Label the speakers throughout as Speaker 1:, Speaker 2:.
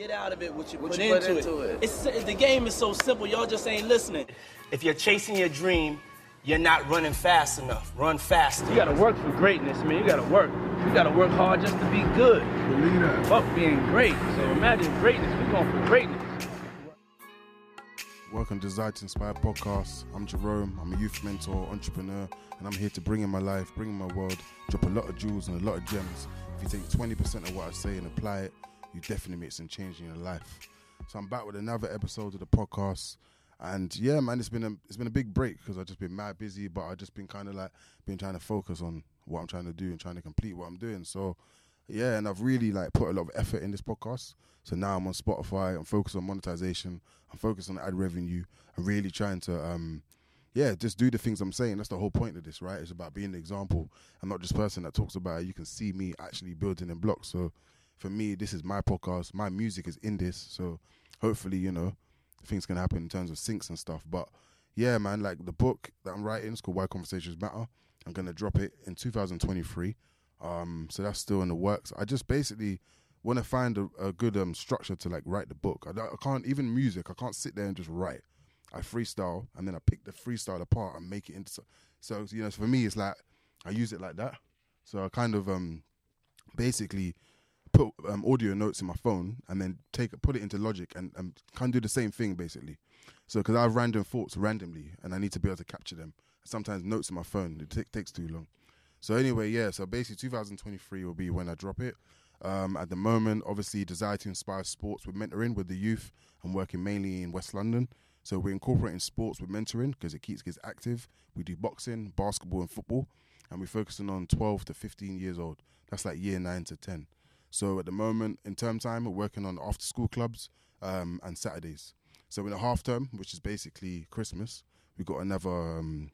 Speaker 1: Get out of it what you
Speaker 2: What
Speaker 1: put,
Speaker 2: you put
Speaker 1: into,
Speaker 2: into
Speaker 1: it.
Speaker 2: it.
Speaker 1: It's the game is so simple. Y'all just ain't listening.
Speaker 3: If you're chasing your dream, you're not running fast enough. Run faster.
Speaker 1: You gotta work for greatness, man. You gotta work. You gotta work hard just to be good.
Speaker 4: Believe that.
Speaker 1: Fuck being great. So imagine greatness. We're going for greatness.
Speaker 4: Welcome to Desire to Inspire podcast. I'm Jerome. I'm a youth mentor, entrepreneur, and I'm here to bring in my life, bring in my world, drop a lot of jewels and a lot of gems. If you take 20% of what I say and apply it, you definitely make some change in your life. So I'm back with another episode of the podcast. And yeah, man, it's been a it's been a big break because I've just been mad busy, but I've just been kind of like been trying to focus on what I'm trying to do and trying to complete what I'm doing. So yeah, and I've really like put a lot of effort in this podcast. So now I'm on Spotify. I'm focused on monetization. I'm focused on ad revenue. I'm really trying to, um, yeah, just do the things I'm saying. That's the whole point of this, right? It's about being the example and not just person that talks about it. You can see me actually building in blocks. So for me, this is my podcast. My music is in this. So hopefully, you know, things can happen in terms of syncs and stuff. But yeah, man, like the book that I'm writing is called Why Conversations Matter. I'm gonna drop it in 2023. Um, so that's still in the works. I just basically want to find a, a good um, structure to like write the book. I, I can't even music. I can't sit there and just write. I freestyle and then I pick the freestyle apart and make it into. So, so you know, for me, it's like I use it like that. So I kind of um, basically put um, audio notes in my phone and then take put it into Logic and, and kind of do the same thing basically. So because I have random thoughts randomly and I need to be able to capture them. Sometimes notes in my phone it ta- takes too long. So anyway, yeah. So basically, 2023 will be when I drop it. Um, at the moment, obviously, desire to inspire sports with mentoring with the youth. I'm working mainly in West London. So we're incorporating sports with mentoring because it keeps kids active. We do boxing, basketball, and football, and we're focusing on 12 to 15 years old. That's like year nine to 10. So at the moment, in term time, we're working on after school clubs um, and Saturdays. So in the half term, which is basically Christmas, we've got another um,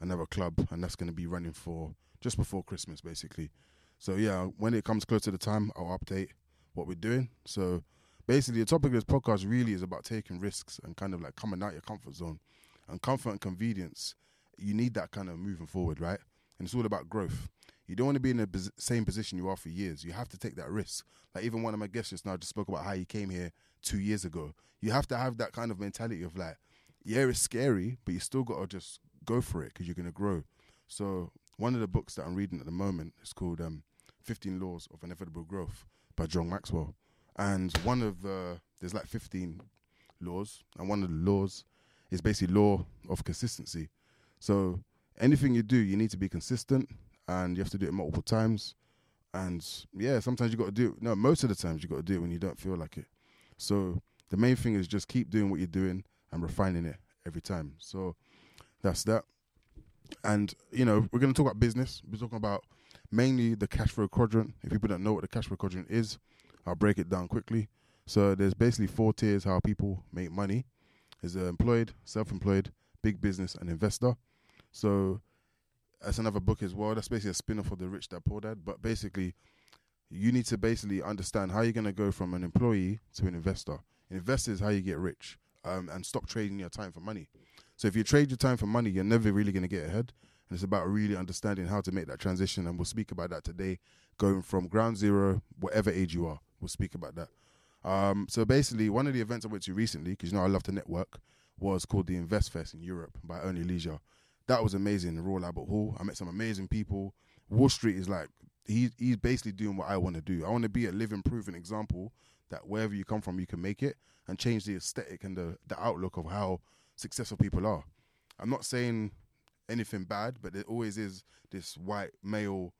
Speaker 4: another club, and that's going to be running for just before Christmas, basically. So yeah, when it comes close to the time, I'll update what we're doing. So basically, the topic of this podcast really is about taking risks and kind of like coming out your comfort zone. And comfort and convenience, you need that kind of moving forward, right? And it's all about growth. You don't want to be in the same position you are for years. You have to take that risk. Like even one of my guests just now just spoke about how he came here two years ago. You have to have that kind of mentality of like, yeah, it's scary, but you still got to just go for it because you're going to grow. So one of the books that I'm reading at the moment is called um, 15 Laws of Inevitable Growth by John Maxwell. And one of the, there's like 15 laws, and one of the laws is basically law of consistency. So anything you do, you need to be consistent and you have to do it multiple times. And yeah, sometimes you got to do it. No, most of the times you got to do it when you don't feel like it. So the main thing is just keep doing what you're doing and refining it every time. So that's that. And you know, we're going to talk about business. We're talking about mainly the cash flow quadrant. If people don't know what the cash flow quadrant is, I'll break it down quickly. So there's basically four tiers how people make money. Uh, employed, self-employed, big business, and investor. So that's another book as well. That's basically a spin-off of the Rich Dad Poor Dad. But basically, you need to basically understand how you're going to go from an employee to an investor. Investor is how you get rich, um, and stop trading your time for money. So if you trade your time for money, you're never really going to get ahead. And it's about really understanding how to make that transition. And we'll speak about that today, going from ground zero, whatever age you are. We'll speak about that. Um, so basically, one of the events I went to recently, because you know I love to network, was called the Invest Fest in Europe by Earn Your Leisure. That was amazing. Royal Albert Hall. I met some amazing people. Wall Street is like he he's basically doing what I want to do. I want to be a living, proven example that wherever you come from, you can make it and change the aesthetic and the the outlook of how successful people are. I'm not saying anything bad, but there always is this white male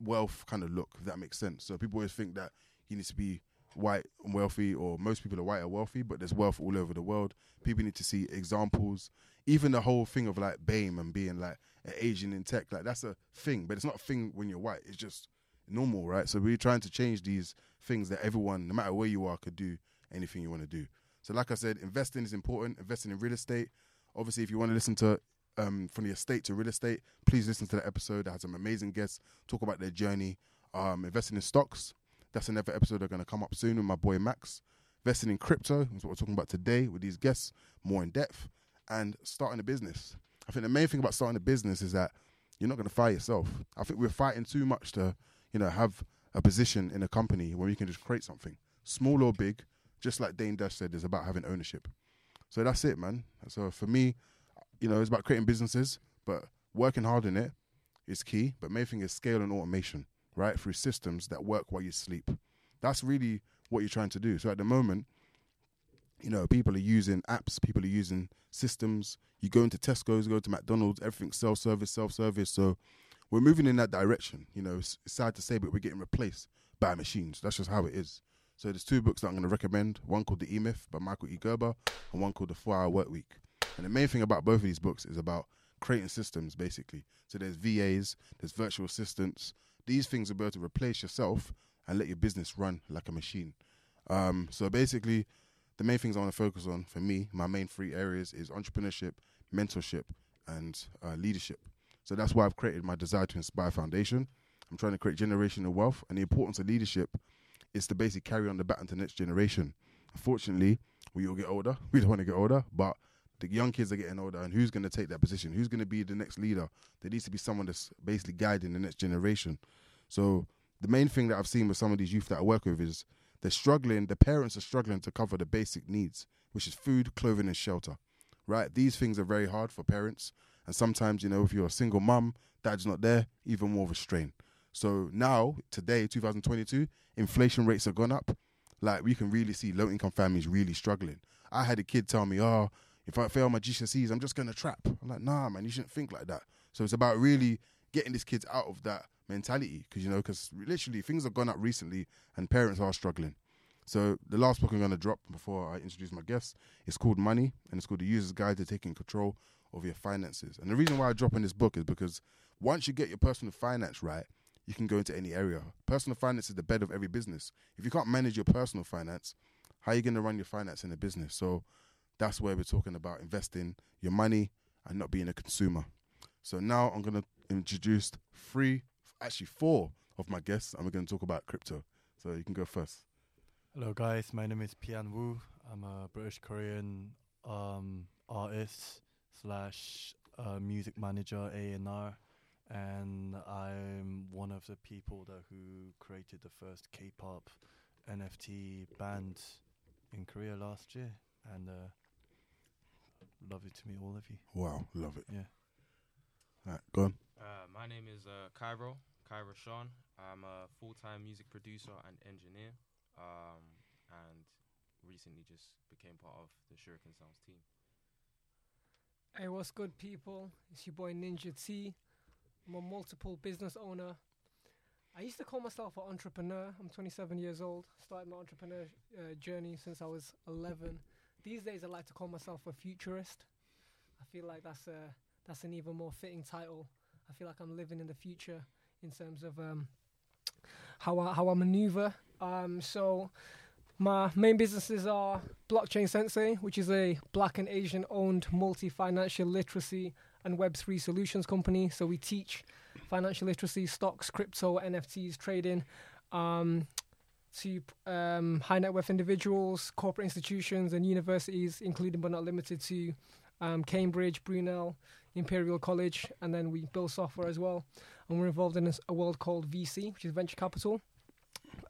Speaker 4: wealth kind of look, if that makes sense. So people always think that you need to be white and wealthy, or most people are white and wealthy, but there's wealth all over the world. People need to see examples. Even the whole thing of like BAME and being like an Asian in tech, like that's a thing, but it's not a thing when you're white. It's just normal, right? So we're trying to change these things that everyone, no matter where you are, could do anything you want to do. So, like I said, investing is important. Investing in real estate. Obviously, if you want to listen to um, from the estate to real estate, please listen to that episode. That had some amazing guests talk about their journey. Um, investing in stocks. That's another episode that's going to come up soon with my boy Max. Investing in crypto is what we're talking about today with these guests, more in depth, and starting a business. I think the main thing about starting a business is that you're not going to fire yourself. I think we're fighting too much to, you know, have a position in a company where you can just create something, small or big. just like Dame Dash said, is about having ownership. So that's it, man. So for me, you know, it's about creating businesses, but working hard in it is key. But main thing is scale and automation, right? Through systems that work while you sleep. That's really what you're trying to do. So at the moment, you know, people are using apps, people are using systems. You go into Tesco's, go to McDonald's, everything's self service, self service. So we're moving in that direction. You know, it's, it's sad to say, but we're getting replaced by machines. That's just how it is. So there's two books that I'm going to recommend. One called The E Myth by Michael E. Gerber, and one called The Four Hour Work Week. And the main thing about both of these books is about creating systems, basically. So there's VAs, there's virtual assistants. These things will be able to replace yourself and let your business run like a machine. Um, so basically, the main things I want to focus on for me, my main three areas is entrepreneurship, mentorship, and uh, leadership. So that's why I've created my Desire to Inspire Foundation. I'm trying to create generational wealth, and the importance of leadership is to basically carry on the baton to the next generation. Unfortunately, we all get older. We don't want to get older, but the young kids are getting older, and who's going to take that position? Who's going to be the next leader? There needs to be someone that's basically guiding the next generation. So the main thing that I've seen with some of these youth that I work with is they're struggling. The parents are struggling to cover the basic needs, which is food, clothing, and shelter. Right? These things are very hard for parents, and sometimes you know if you're a single mum, dad's not there, even more of a strain. So now, today, 2022, inflation rates have gone up. Like we can really see low income families really struggling. I had a kid tell me, "Oh, if I fail my GCSEs, I'm just gonna trap." I'm like, "Nah, man, you shouldn't think like that." So it's about really getting these kids out of that mentality because you know, because literally things have gone up recently and parents are struggling. So the last book I'm gonna drop before I introduce my guests is called Money, and it's called The User's Guide to Taking Control of Your Finances. And the reason why I drop in this book is because once you get your personal finance right, you can go into any area. Personal finance is the bed of every business. If you can't manage your personal finance, how are you going to run your finance in a business? So that's where we're talking about investing your money and not being a consumer. So now I'm going to introduce three, actually four of my guests, and we're going to talk about crypto. So you can go first.
Speaker 2: Hello, guys. My name is Pian Wu. I'm a British Korean um, artist slash uh, music manager, A and R and I'm one of the people that who created the first K-pop NFT band in Korea last year, and uh, love it to meet all of you.
Speaker 4: Wow, love it.
Speaker 2: Yeah.
Speaker 4: All right, go on.
Speaker 5: Uh, my name is uh, Cairo, Cairo Sean. I'm a full-time music producer and engineer, um, and recently just became part of the Shurikan Sounds team.
Speaker 6: Hey, what's good, people? It's your boy Ninja T. I'm a multiple business owner. I used to call myself an entrepreneur. I'm 27 years old. Started my entrepreneur uh, journey since I was 11. These days, I like to call myself a futurist. I feel like that's a that's an even more fitting title. I feel like I'm living in the future in terms of um, how I, how I maneuver. Um, so my main businesses are Blockchain Sensei, which is a black and Asian owned multi financial literacy and Web3 solutions company. So we teach financial literacy, stocks, crypto, NFTs, trading um, to um, high net worth individuals, corporate institutions, and universities, including but not limited to um, Cambridge, Brunel, Imperial College, and then we build software as well. And we're involved in a, world called VC, which is venture capital.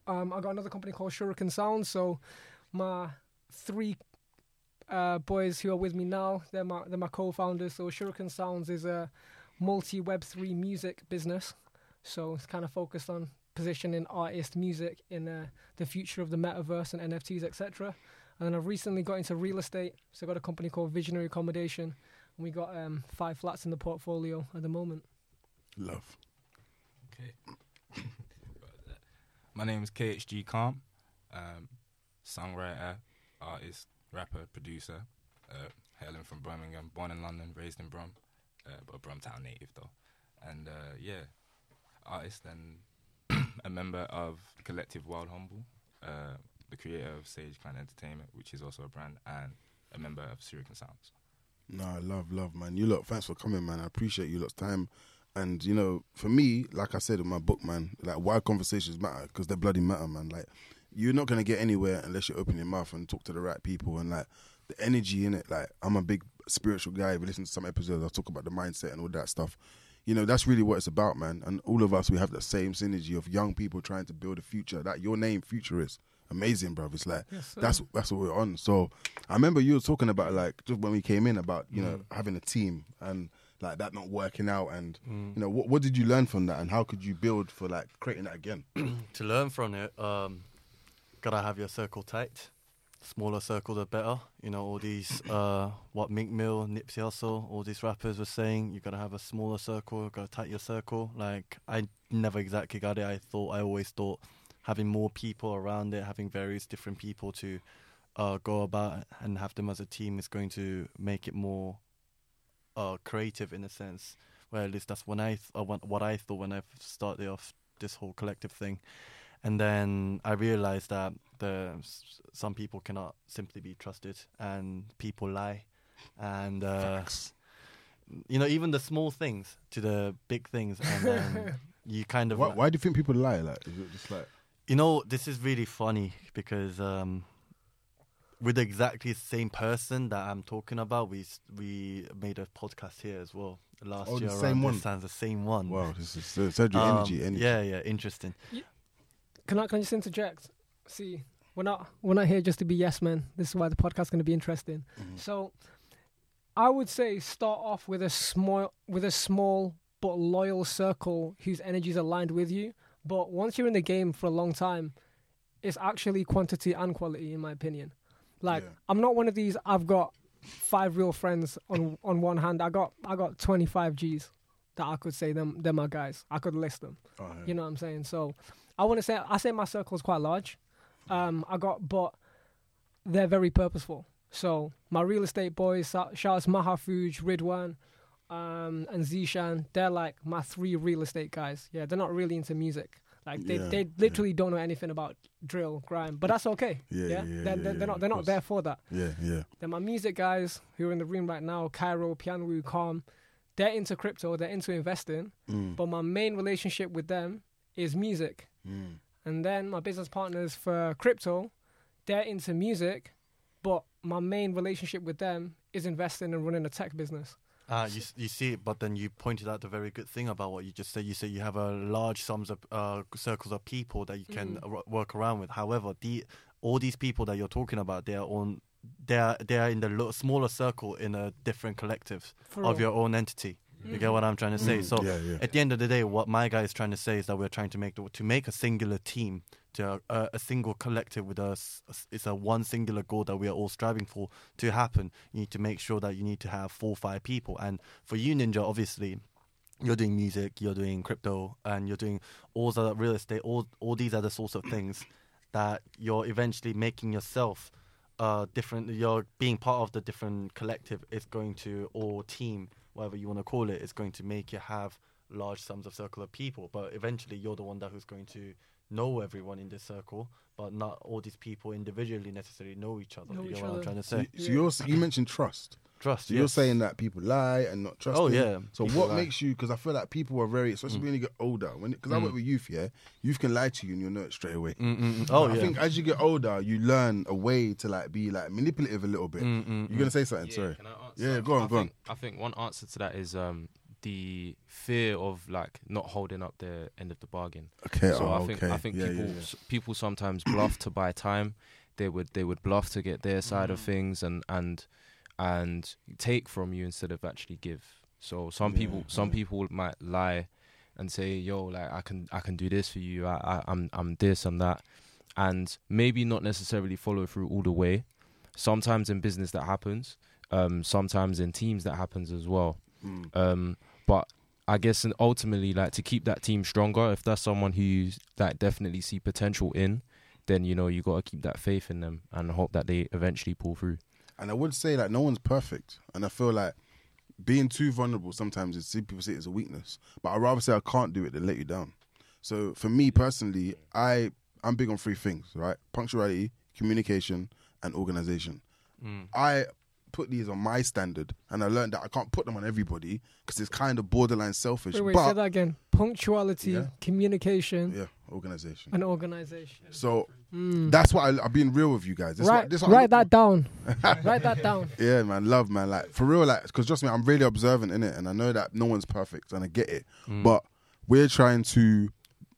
Speaker 6: Um, I got another company called Shurikan Sound. So my three uh, boys who are with me now, they're my they're my co-founders. So Shurikan Sounds is a multi Web three music business. So it's kind of focused on positioning artist music in uh, the future of the metaverse and NFTs, etc. And then I've recently got into real estate. So I've got a company called Visionary Accommodation, and we got um, five flats in the portfolio at the moment.
Speaker 4: Love.
Speaker 5: Okay. My name is KHG Kalm, um, songwriter, artist, rapper, producer, uh, hailing from Birmingham, born in London, raised in Brum, uh, but a Brumtown native though. And uh, yeah, artist and a member of Collective Wild Humble, uh, the creator of Sage Clan Entertainment, which is also a brand, and a member of Shurikan Sounds.
Speaker 4: No, I love, love, man. You lot, thanks for coming, man. I appreciate you lot's time. And you know, for me, like I said in my book, man, like why conversations matter because they bloody matter, man. Like you're not gonna get anywhere unless you open your mouth and talk to the right people and like the energy in it. Like I'm a big spiritual guy. If you listen to some episodes, I talk about the mindset and all that stuff. You know, that's really what it's about, man. And all of us, we have that same synergy of young people trying to build a future. That your name, futurist, amazing, bro. It's like
Speaker 6: Yes,
Speaker 4: that's that's what we're on. So I remember you were talking about like just when we came in about you
Speaker 2: Mm.
Speaker 4: know having a team and like that not working out and
Speaker 2: Mm.
Speaker 4: you know what what did you learn from that and how could you build for like creating that again?
Speaker 2: to learn from it, um, gotta have your circle tight. Smaller circle, the better. You know, all these, uh, what Meek Mill, Nipsey Hussle, all these rappers were saying, you gotta have a smaller circle, gotta tight your circle. Like, I never exactly got it. I thought, I always thought having more people around it, having various different people to uh, go about and have them as a team is going to make it more uh, creative in a sense. Well, at least that's when I th- uh, what I thought when I started off this whole collective thing, and then I realized that the some people cannot simply be trusted, and people lie, and uh, you know even the small things to the big things, and then you kind of
Speaker 4: Why, why do you think people lie? Like is it just like
Speaker 2: you know, this is really funny because um, with exactly the same person that I'm talking about, we we made a podcast here as well last
Speaker 4: Oh, the
Speaker 2: year.
Speaker 4: same one?
Speaker 2: this time, the same one.
Speaker 4: wow this is uh, Sergio
Speaker 2: Um,
Speaker 4: energy energy.
Speaker 2: Yeah, yeah, interesting.
Speaker 6: Can I can I just interject? See, we're not we're not here just to be yes men. This is why the podcast is going to be interesting.
Speaker 4: Mm-hmm.
Speaker 6: So, I would say start off with a small with a small but loyal circle whose energy is aligned with you. But once you're in the game for a long time, it's actually quantity and quality, in my opinion. Like
Speaker 4: Yeah.
Speaker 6: I'm not one of these. I've got five real friends on on one hand. I got I got 25 G's that I could say them they're my guys. I could list them.
Speaker 4: Oh, yeah.
Speaker 6: You know what I'm saying? So I want to say I say my circle is quite large. Um, I got, but they're very purposeful. So my real estate boys, shout shout out to Mahafuj, Ridwan, um, and Zishan. They're like my three real estate guys. Yeah, they're not really into music. Like they,
Speaker 4: Yeah,
Speaker 6: they literally don't know anything about drill, grime, but that's okay.
Speaker 4: Yeah, yeah,
Speaker 6: they're,
Speaker 4: yeah,
Speaker 6: they're,
Speaker 4: yeah,
Speaker 6: they're not they're not there for that.
Speaker 4: yeah, yeah.
Speaker 6: Then my music guys who are in the room right now, Cairo, Pianwu, Kalm, they're into crypto, they're into investing.
Speaker 4: Mm,
Speaker 6: But my main relationship with them is music.
Speaker 4: Mm.
Speaker 6: And then my business partners for crypto, they're into music, but my main relationship with them is investing and running a tech business.
Speaker 2: Ah, you you see, but then you pointed out the very good thing about what you just said. You said you have a large sums of uh, circles of people that you can
Speaker 6: Mm.
Speaker 2: uh, work around with. However, the all these people that you're talking about, they are on, they are they are in the lo- smaller circle in a different collective
Speaker 6: For
Speaker 2: of
Speaker 6: real.
Speaker 2: your own entity. You get what I'm trying to say?
Speaker 4: Mm,
Speaker 2: So
Speaker 4: yeah, yeah.
Speaker 2: at the end of the day, what my guy is trying to say is that we're trying to make the, to make a singular team, to a, a single collective with us. It's a one singular goal that we are all striving for to happen. You need to make sure that you need to have four, five people. And for you, Ninja, obviously, you're doing music, you're doing crypto, and you're doing all the real estate, all all these other sorts of things that you're eventually making yourself uh different. You're being part of the different collective is going to or team, whatever you want to call it, is going to make you have large sums of circle of people. But eventually, you're the one that who's going to know everyone in this circle, but not all these people individually necessarily know each other.
Speaker 6: Know
Speaker 2: you
Speaker 6: each
Speaker 2: know what I'm trying to
Speaker 4: So,
Speaker 2: say?
Speaker 4: so you're you mentioned trust.
Speaker 2: Trust.
Speaker 4: So you're saying that people lie and not trust.
Speaker 2: Oh, yeah,
Speaker 4: So
Speaker 2: people
Speaker 4: what
Speaker 2: lie.
Speaker 4: makes you? Because I feel like people are very, especially mm. when you get older. When because I mm. work with youth, yeah, youth can lie to you and you'll know it straight away.
Speaker 2: Mm-mm. Oh
Speaker 4: I
Speaker 2: yeah.
Speaker 4: think as you get older, you learn a way to like be like manipulative a little bit.
Speaker 2: Mm-mm.
Speaker 4: You're gonna mm. say something? Sorry.
Speaker 5: Can I answer?
Speaker 4: Yeah, go on,
Speaker 5: I
Speaker 4: go on.
Speaker 5: think, I think one answer to that is um, the fear of like not holding up the end of the bargain.
Speaker 4: Okay.
Speaker 5: so
Speaker 4: oh,
Speaker 5: I think
Speaker 4: okay.
Speaker 5: I think
Speaker 4: Yeah,
Speaker 5: people
Speaker 4: yeah, yeah.
Speaker 5: s- people sometimes bluff to buy time. They would they would bluff to get their side
Speaker 4: Mm.
Speaker 5: of things and and and take from you instead of actually give. So some
Speaker 4: Yeah,
Speaker 5: people some
Speaker 4: yeah.
Speaker 5: people might lie and say, "Yo, like I can I can do this for you. I, I I'm I'm this and that," and maybe not necessarily follow through all the way. Sometimes in business that happens. Um, sometimes in teams that happens as well.
Speaker 4: Mm.
Speaker 5: Um, but I guess and ultimately, like to keep that team stronger, if that's someone who you that definitely see potential in, then you know you got to keep that faith in them and hope that they eventually pull through.
Speaker 4: And I would say like no one's perfect, and I feel like being too vulnerable sometimes is people say it's a weakness, but I'd rather say I can't do it than let you down. So for me personally, I I'm big on three things, right? Punctuality, communication, and organization.
Speaker 2: Mm.
Speaker 4: I put these on my standard, and I learned that I can't put them on everybody because it's kind of borderline selfish.
Speaker 6: Wait, wait,
Speaker 4: but
Speaker 6: say that again. Punctuality,
Speaker 4: Yeah.
Speaker 6: communication,
Speaker 4: yeah, organization.
Speaker 6: and organization.
Speaker 4: So
Speaker 6: Mm.
Speaker 4: that's why I, I've been real with you guys. This
Speaker 6: Right,
Speaker 4: what, this
Speaker 6: write that down. write that down.
Speaker 4: Yeah, man, love, man. Like for real, like because trust me, I'm really observant in it, and I know that no one's perfect, and I get it. But we're trying to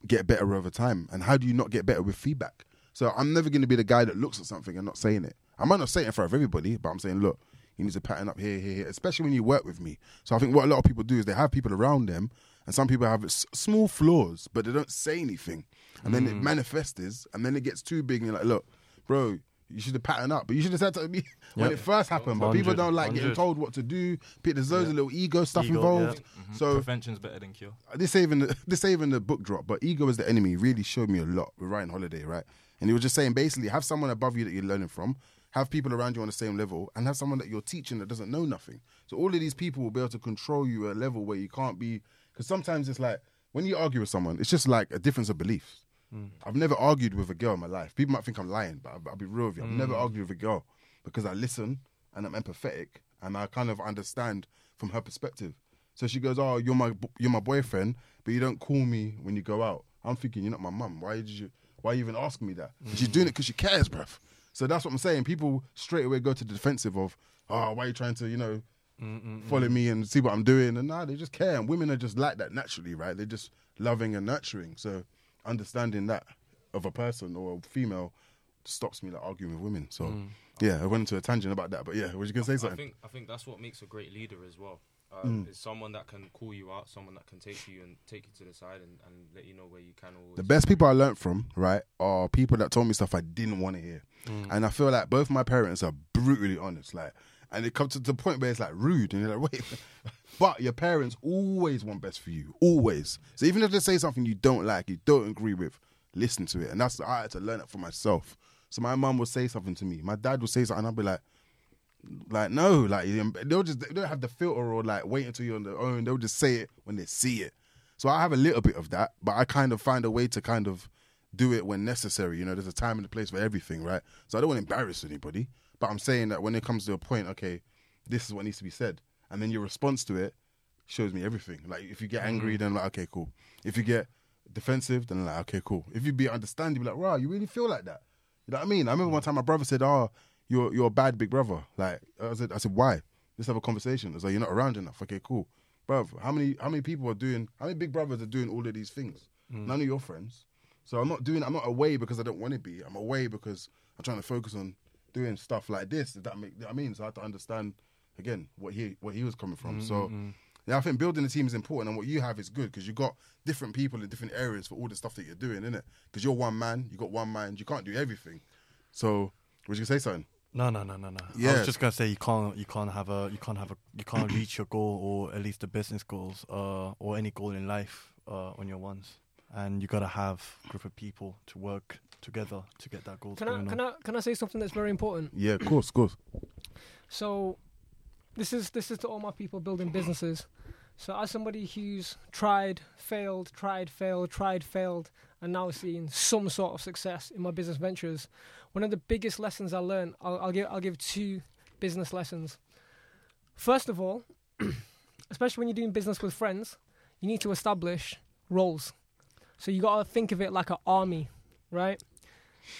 Speaker 4: get better over time. And how do you not get better with feedback? So I'm never going to be the guy that looks at something and not saying it. I might not say it in front of everybody, but I'm saying, look, you need to pattern up here, here, here, especially when you work with me. So I think what a lot of people do is they have people around them, and some people have s- small flaws, but they don't say anything. And then it manifests, and then it gets too big, and you're like, look, bro, you should have patterned up. But you should have said to me when
Speaker 2: Yep.
Speaker 4: it first happened. But people
Speaker 2: 100,
Speaker 4: don't like getting
Speaker 2: 100.
Speaker 4: told what to do. Pe- There's loads of little ego stuff
Speaker 2: Ego,
Speaker 4: involved.
Speaker 5: Mhm.
Speaker 4: So
Speaker 5: prevention's better than cure.
Speaker 4: this even the, this even the book drop, but ego is the enemy really showed me a lot with Ryan Holiday, right? And he was just saying basically have someone above you that you're learning from, have people around you on the same level, and have someone that you're teaching that doesn't know nothing. So all of these people will be able to control you at a level where you can't be. Because sometimes it's like when you argue with someone, it's just like a difference of beliefs. Mm. I've never argued with a girl in my life. People might think I'm lying, but I'll, I'll be real with you. I've never mm. argued with a girl because I listen and I'm empathetic and I kind of understand from her perspective. So she goes, "Oh, you're my you're my boyfriend, but you don't call me when you go out." I'm thinking, "You're not my mum. Why did you? Why you even asking me that?" And She's doing it because she cares, bruv. So that's what I'm saying. People straight away go to the defensive of, "Oh, why are you trying to, you know, follow me and see what I'm doing?" And nah, they just care. And women are just like that naturally, right? They're just loving and nurturing. So understanding that of a person or a female stops me like arguing with women. So mm. yeah, I went into a tangent about that, but yeah, was you gonna say something?
Speaker 7: I think I think that's what makes a great leader as well. Uh,
Speaker 4: Mm.
Speaker 7: Is someone that can call you out, someone that can take you and take you to the side and, and let you know where you can always.
Speaker 4: The best people I learned from, right, are people that told me stuff I didn't want to hear. And I feel like both my parents are brutally honest. Like, and it comes to the point where it's like rude, and you're like, wait. but your parents always want best for you, always. So even if they say something you don't like, you don't agree with, listen to it. And that's I had to learn it for myself. So my mum would say something to me, my dad would say something, and I'd be like, like no, like they'll just they don't have the filter or like wait until you're on their own. They'll just say it when they see it. So I have a little bit of that, but I kind of find a way to kind of do it when necessary. You know, there's a time and a place for everything, right? So I don't want to embarrass anybody, but I'm saying that when it comes to a point, okay, this is what needs to be said, and then your response to it shows me everything. Like if you get angry, mm. then like okay, cool. If you get defensive, then like okay, cool. If you be understanding, be like, wow, you really feel like that. You know what I mean? I remember one mm. time my brother said, "Oh, you're you're a bad big brother." Like I said, I said, "Why?" Let's have a conversation. It's like you're not around enough. Okay, cool, bro. How many how many people are doing? How many big brothers are doing all of these things? Mm. None of your friends. So I'm not doing. I'm not away because I don't want to be. I'm away because I'm trying to focus on doing stuff like this. If that make you know what I mean? So I have to understand again what he what he was coming from. So. Mm-hmm. Yeah, I think building a team is important, and what you have is good because you got different people in different areas for all the stuff that you're doing, innit? Because you're one man, you got one mind, you can't do everything. So, was you say something?
Speaker 2: No, no, no, no, no. I was just gonna say you can't, you can't have a, you can't have a, you can't reach your goal or at least the business goals, uh, or any goal in life, uh, on your ones, and you gotta have a group of people to work together to get that goal
Speaker 6: Can I
Speaker 2: going
Speaker 6: can
Speaker 2: on.
Speaker 6: I can I say something that's very important?
Speaker 4: Yeah, of course, of course.
Speaker 6: So, this is this is to all my people building businesses. So, as somebody who's tried, failed, tried, failed, tried, failed, and now seeing some sort of success in my business ventures, one of the biggest lessons I learned, I'll, I'll give I'll give two business lessons. First of all, especially when you're doing business with friends, you need to establish roles. So you got to think of it like an army, right?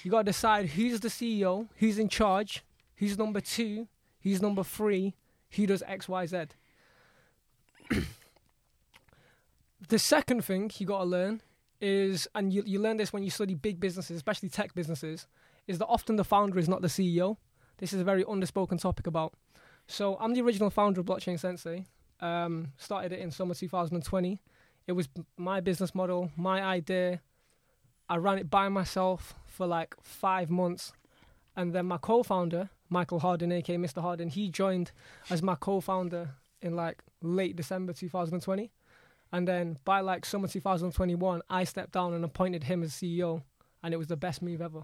Speaker 6: You got to decide who's the CEO, who's in charge, who's number two, who's number three, who does X, Y, Z. the second thing you got to learn is, and you, you learn this when you study big businesses, especially tech businesses, is that often the founder is not the CEO. This is a very underspoken topic about. So I'm the original founder of Blockchain Sensei. Um, started it in summer 2020. It was my business model, my idea. I ran it by myself for like five months. And then my co founder, Michael Harden, aka Mr. Harden, he joined as my co founder in like late December 2020. And then by like summer 2021, I stepped down and appointed him as CEO. And it was the best move ever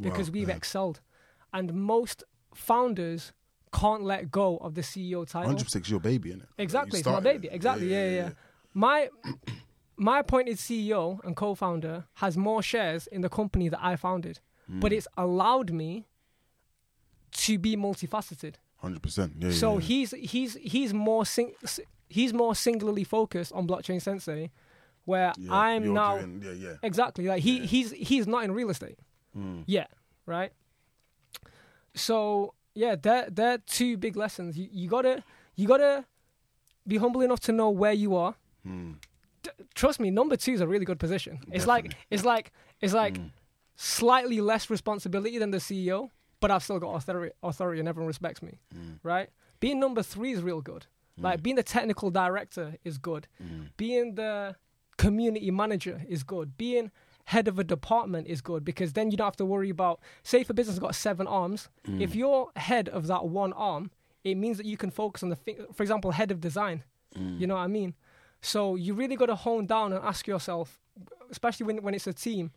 Speaker 6: because
Speaker 4: Wow,
Speaker 6: we've
Speaker 4: yeah.
Speaker 6: excelled. And most founders can't let go of the CEO title.
Speaker 4: Hundred percent, your baby, innit?
Speaker 6: Exactly,
Speaker 4: You
Speaker 6: it's my baby.
Speaker 4: it.
Speaker 6: Exactly, yeah, yeah. yeah. My my appointed CEO and co-founder has more shares in the company that I founded,
Speaker 4: Mm.
Speaker 6: but it's allowed me to be multifaceted.
Speaker 4: Hundred percent. Yeah.
Speaker 6: so
Speaker 4: yeah, yeah.
Speaker 6: he's he's he's more sing- he's more singularly focused on blockchain sensei, where
Speaker 4: Yeah,
Speaker 6: I'm now
Speaker 4: doing- yeah, yeah.
Speaker 6: exactly like he
Speaker 4: Yeah.
Speaker 6: he's he's not in real estate
Speaker 4: Mm.
Speaker 6: yet, right? So yeah, they're they're two big lessons. You you gotta you gotta be humble enough to know where you are.
Speaker 4: Mm.
Speaker 6: D- trust me, number two is a really good position. It's like it's like it's like
Speaker 4: Mm.
Speaker 6: slightly less responsibility than the CEO, but I've still got authority, authority and everyone respects me, mm. right? Being number three is real good. Mm. Like being the technical director is good. Mm. Being the community manager is good. Being head of a department is good because then you don't have to worry about say if a business has got seven arms, if you're head of that one arm, it means that you can focus on the thing for example, head of design. You know what I mean? So you really got to hone down and ask yourself, especially when when it's a team,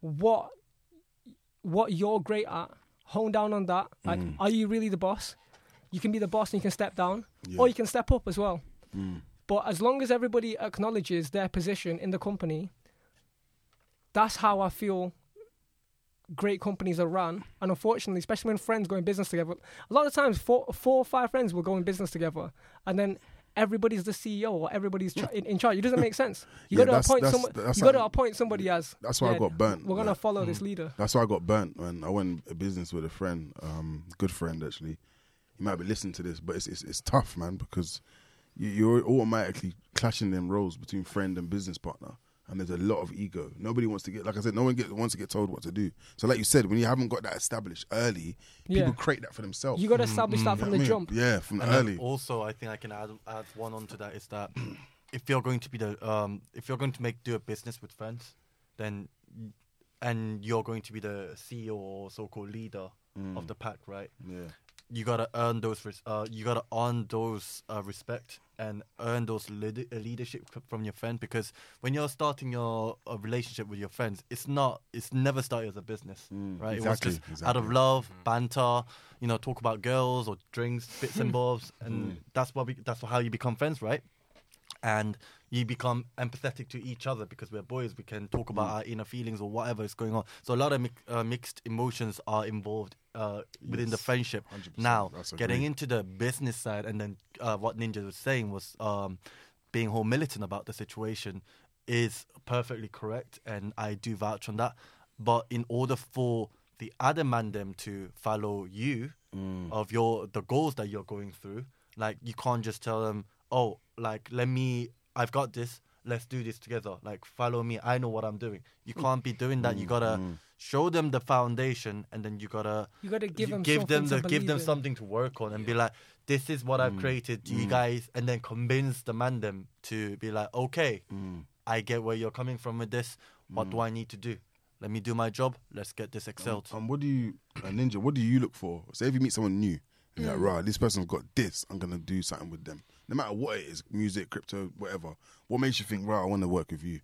Speaker 6: what what you're great at. Hone down on that. Like, mm. are you really the boss? You can be the boss and you can step down, or you can step up as well. Mm. But as long as everybody acknowledges their position in the company, that's how I feel great companies are run. And unfortunately, especially when friends go in business together, a lot of times four, four or five friends will go in business together, and then everybody's the CEO or everybody's ch- in, in charge. It doesn't make sense. You
Speaker 4: Yeah,
Speaker 6: got to appoint
Speaker 4: that's-
Speaker 6: someone.
Speaker 4: that's
Speaker 6: You got to appoint somebody as.
Speaker 4: That's why I got burnt.
Speaker 6: We're gonna
Speaker 4: like-
Speaker 6: follow this leader.
Speaker 4: That's why I got burnt when I went a business with a friend, um, good friend actually. You might be listening to this, but it's it's, it's tough, man, because you, you're automatically clashing them roles between friend and business partner, and there's a lot of ego. Nobody wants to get, like I said, no one get, wants to get told what to do. So, like you said, when you haven't got that established early,
Speaker 6: Yeah.
Speaker 4: people create that for themselves.
Speaker 6: You got to establish that
Speaker 4: You
Speaker 6: from
Speaker 4: know
Speaker 6: the
Speaker 4: I mean?
Speaker 6: jump.
Speaker 4: Yeah, from
Speaker 2: And then
Speaker 4: early.
Speaker 2: also, I think I can add add one onto that is that if you're going to be the um, if you're going to make do a business with friends, then and you're going to be the CEO or so-called leader of the pack, right?
Speaker 4: Yeah.
Speaker 2: You gotta earn those. Res- uh, you gotta earn those uh, respect and earn those lead- uh, leadership from your friend because when you're starting your uh, relationship with your friends, it's not. It's never started as a business, right?
Speaker 4: exactly,
Speaker 2: it was just out of
Speaker 4: exactly.
Speaker 2: love, banter, you know, talk about girls or drinks, bits and bobs, and that's what we, that's how you become friends, right? And you become empathetic to each other because we're boys. We can talk about our inner feelings or whatever is going on. So a lot of mi- uh, mixed emotions are involved uh, within the friendship.
Speaker 4: 100%,
Speaker 2: Now, getting into the business side, and then uh, what Ninja was saying was um, being whole militant about the situation is perfectly correct, and I do vouch on that. But in order for the other man them to follow you of your the goals that you're going through, like you can't just tell them, oh, like let me, I've got this. Let's do this together. Like follow me. I know what I'm doing. You can't be doing that. You gotta show them the foundation, and then you gotta
Speaker 6: You got to give
Speaker 2: you
Speaker 6: them
Speaker 2: give them
Speaker 6: something
Speaker 2: the
Speaker 6: to
Speaker 2: give them
Speaker 6: in.
Speaker 2: something to work on and be like, this is what
Speaker 4: Mm.
Speaker 2: I've created. Do you guys? And then convince the man them to be like, okay,
Speaker 4: Mm.
Speaker 2: I get where you're coming from with this. What do I need to do? Let me do my job. Let's get this excelled.
Speaker 4: Um, what do you, uh, Ninja? What do you look for? Say if you meet someone new, and you're like, right, this person's got this. I'm gonna do something with them, no matter what it is, music, crypto, whatever. What makes you think, right, I want to work with you?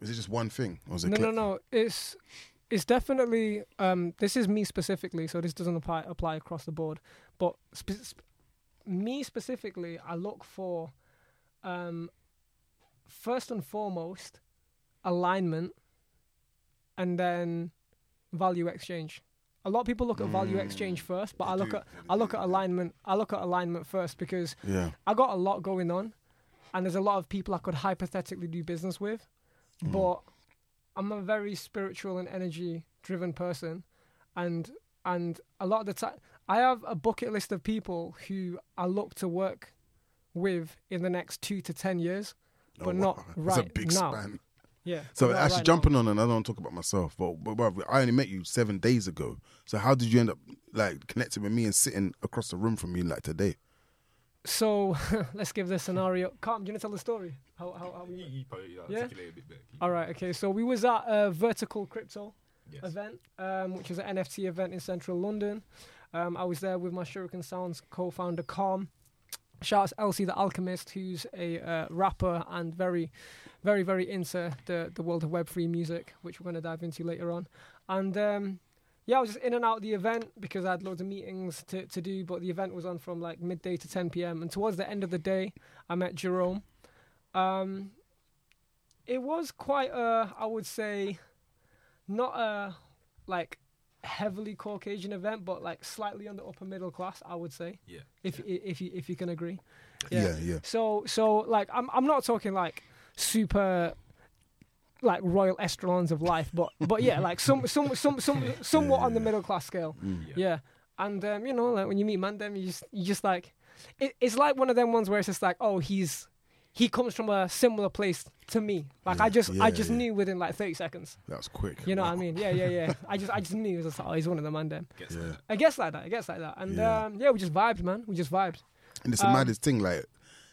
Speaker 4: Is it just one thing, or is it?
Speaker 6: No, no, no. It's it's definitely. Um, this is me specifically, so this doesn't apply apply across the board. But spe- sp- me specifically, I look for, um, first and foremost, alignment, and then value exchange. A lot of people look at value exchange first, but
Speaker 4: Mm. They
Speaker 6: I look
Speaker 4: do,
Speaker 6: at I look at alignment. I look at alignment first because
Speaker 4: Yeah.
Speaker 6: I got a lot going on, and there's a lot of people I could hypothetically do business with,
Speaker 4: Mm.
Speaker 6: but I'm a very spiritual and energy driven person, and and a lot of the time I have a bucket list of people who I look to work with in the next two to ten years,
Speaker 4: Oh,
Speaker 6: but
Speaker 4: wow.
Speaker 6: not
Speaker 4: That's
Speaker 6: right
Speaker 4: a big
Speaker 6: now.
Speaker 4: span.
Speaker 6: Yeah.
Speaker 4: So actually
Speaker 6: right
Speaker 4: jumping on, and I don't talk about myself, but, but bruv, I only met you seven days ago. So how did you end up like connecting with me and sitting across the room from me like today?
Speaker 6: So let's give this scenario. Kalm, do you want to tell the story? How how, how we
Speaker 5: You, probably
Speaker 6: Yeah?
Speaker 5: articulate a bit better.
Speaker 6: All right, okay. So we was at a vertical crypto
Speaker 5: Yes.
Speaker 6: event, um, which is an NFT event in central London. Um, I was there with my Shurikan Sounds co-founder Kalm. Shout out to Elsie the Alchemist, who's a uh, rapper and very, very, very into the the world of Web three music, which we're going to dive into later on. And um, yeah, I was just in and out of the event because I had loads of meetings to, to do, but the event was on from like midday to 10 p.m. And towards the end of the day, I met Jerome. Um, it was quite a, I would say, not a like heavily Caucasian event, but like slightly on the upper middle class, I would say.
Speaker 5: Yeah.
Speaker 6: If i if you if you can agree.
Speaker 4: Yeah, yeah.
Speaker 6: So so like I'm I'm not talking like super like royal estrons of life, but but yeah, like some some some some somewhat on the middle class scale. Yeah. And um, you know, like when you meet Mandem, you just you just like it, it's like one of them ones where it's just like, oh, he's he comes from a similar place to me. Like I just I just
Speaker 4: yeah.
Speaker 6: knew within like 30 seconds.
Speaker 4: That's quick.
Speaker 6: You know
Speaker 4: Wow.
Speaker 6: what I mean? Yeah, yeah, yeah. I just I just knew it was like, oh, he's one of the man them.
Speaker 5: Gets
Speaker 4: Yeah.
Speaker 5: like.
Speaker 6: I guess like that. I guess like that. And
Speaker 4: Yeah.
Speaker 6: um, yeah, we just vibed, man. We just vibed.
Speaker 4: And it's the
Speaker 6: Um,
Speaker 4: maddest thing. Like,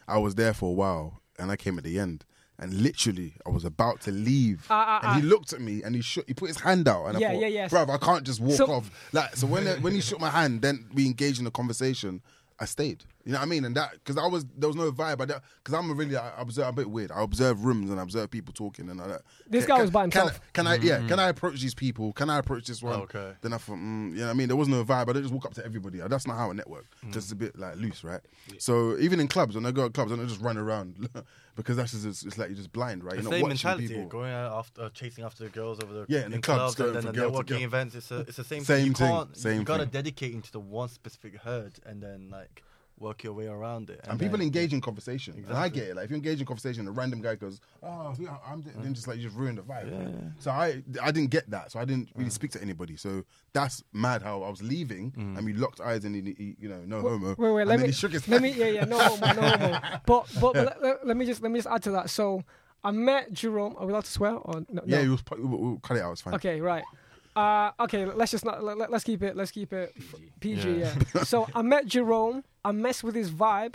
Speaker 4: I was there for a while, and I came at the end, and literally, I was about to leave,
Speaker 6: Uh, uh,
Speaker 4: and he
Speaker 6: uh.
Speaker 4: looked at me, and he shook, he put his hand out, and
Speaker 6: Yeah,
Speaker 4: I thought,
Speaker 6: yeah, yeah.
Speaker 4: bruv, I can't just walk
Speaker 6: So-
Speaker 4: off. Like, so when when he shook my hand, then we engaged in a conversation. I stayed. You know what I mean? And that because I was there was no vibe. Because I'm a really I observe I'm a bit weird. I observe rooms and I observe people talking and all that.
Speaker 6: This
Speaker 4: Can-
Speaker 6: guy was by
Speaker 4: can-
Speaker 6: himself.
Speaker 4: Can, I? Yeah. Can I approach these people? Can I approach this one?
Speaker 2: Okay.
Speaker 4: Then I thought, mm, you know what I mean? There was no vibe. I don't just walk up to everybody. That's not how I network. Just a bit like loose, right? So even in clubs, when I go to clubs, I don't just run around because that's just it's, it's like you're just blind, right?
Speaker 2: The
Speaker 4: You're
Speaker 2: same
Speaker 4: watching
Speaker 2: mentality,
Speaker 4: people.
Speaker 2: going out after uh, chasing after the girls over the
Speaker 4: Yeah, in the clubs,
Speaker 2: clubs,
Speaker 4: going
Speaker 2: and then the networking events. It's a it's the same,
Speaker 4: Same
Speaker 2: thing. You
Speaker 4: thing,
Speaker 2: can't
Speaker 4: same
Speaker 2: you gotta
Speaker 4: thing.
Speaker 2: dedicate into the one specific herd and then like work your way around it.
Speaker 4: And, people
Speaker 2: then-
Speaker 4: engage in conversation. And I get it. Like if you engage in conversation, a random guy goes, "Oh, I'm," then mm. just like you just ruin the vibe. So I, I didn't get that. So I didn't really mm. speak to anybody. So that's mad. How I was leaving mm. and we locked eyes and he, he you know, no homo.
Speaker 6: Wait, wait,
Speaker 4: and
Speaker 6: let
Speaker 4: then
Speaker 6: me
Speaker 4: he shook his
Speaker 6: let
Speaker 4: hand.
Speaker 6: me yeah yeah no homo no homo. But but, but let, let- let me just let me just add to that. So I met Jerome. Are we allowed to swear or no?
Speaker 4: Yeah,
Speaker 6: no.
Speaker 4: Was, we'll, we'll cut it out. It's fine.
Speaker 6: Okay, right. Uh, okay, let's just not let, us keep it. Let's keep it f- PG.
Speaker 2: Yeah.
Speaker 6: Yeah. so I met Jerome. I messed with his vibe.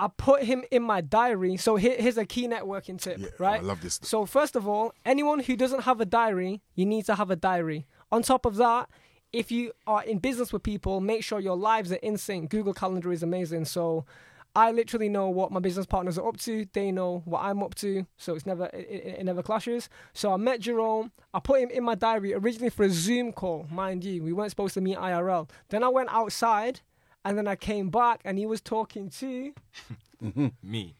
Speaker 6: I put him in my diary. So here, here's a key networking tip,
Speaker 4: Yeah, oh,
Speaker 6: right?
Speaker 4: I love this.
Speaker 6: So first of all, anyone who doesn't have a diary, you need to have a diary. On top of that, if you are in business with people, make sure your lives are in sync. Google Calendar is amazing. So I literally know what my business partners are up to. They know what I'm up to. So it's never it, it, it never clashes. So I met Jerome. I put him in my diary originally for a Zoom call, mind you. We weren't supposed to meet IRL. Then I went outside, and then I came back, and he was talking to.
Speaker 5: me.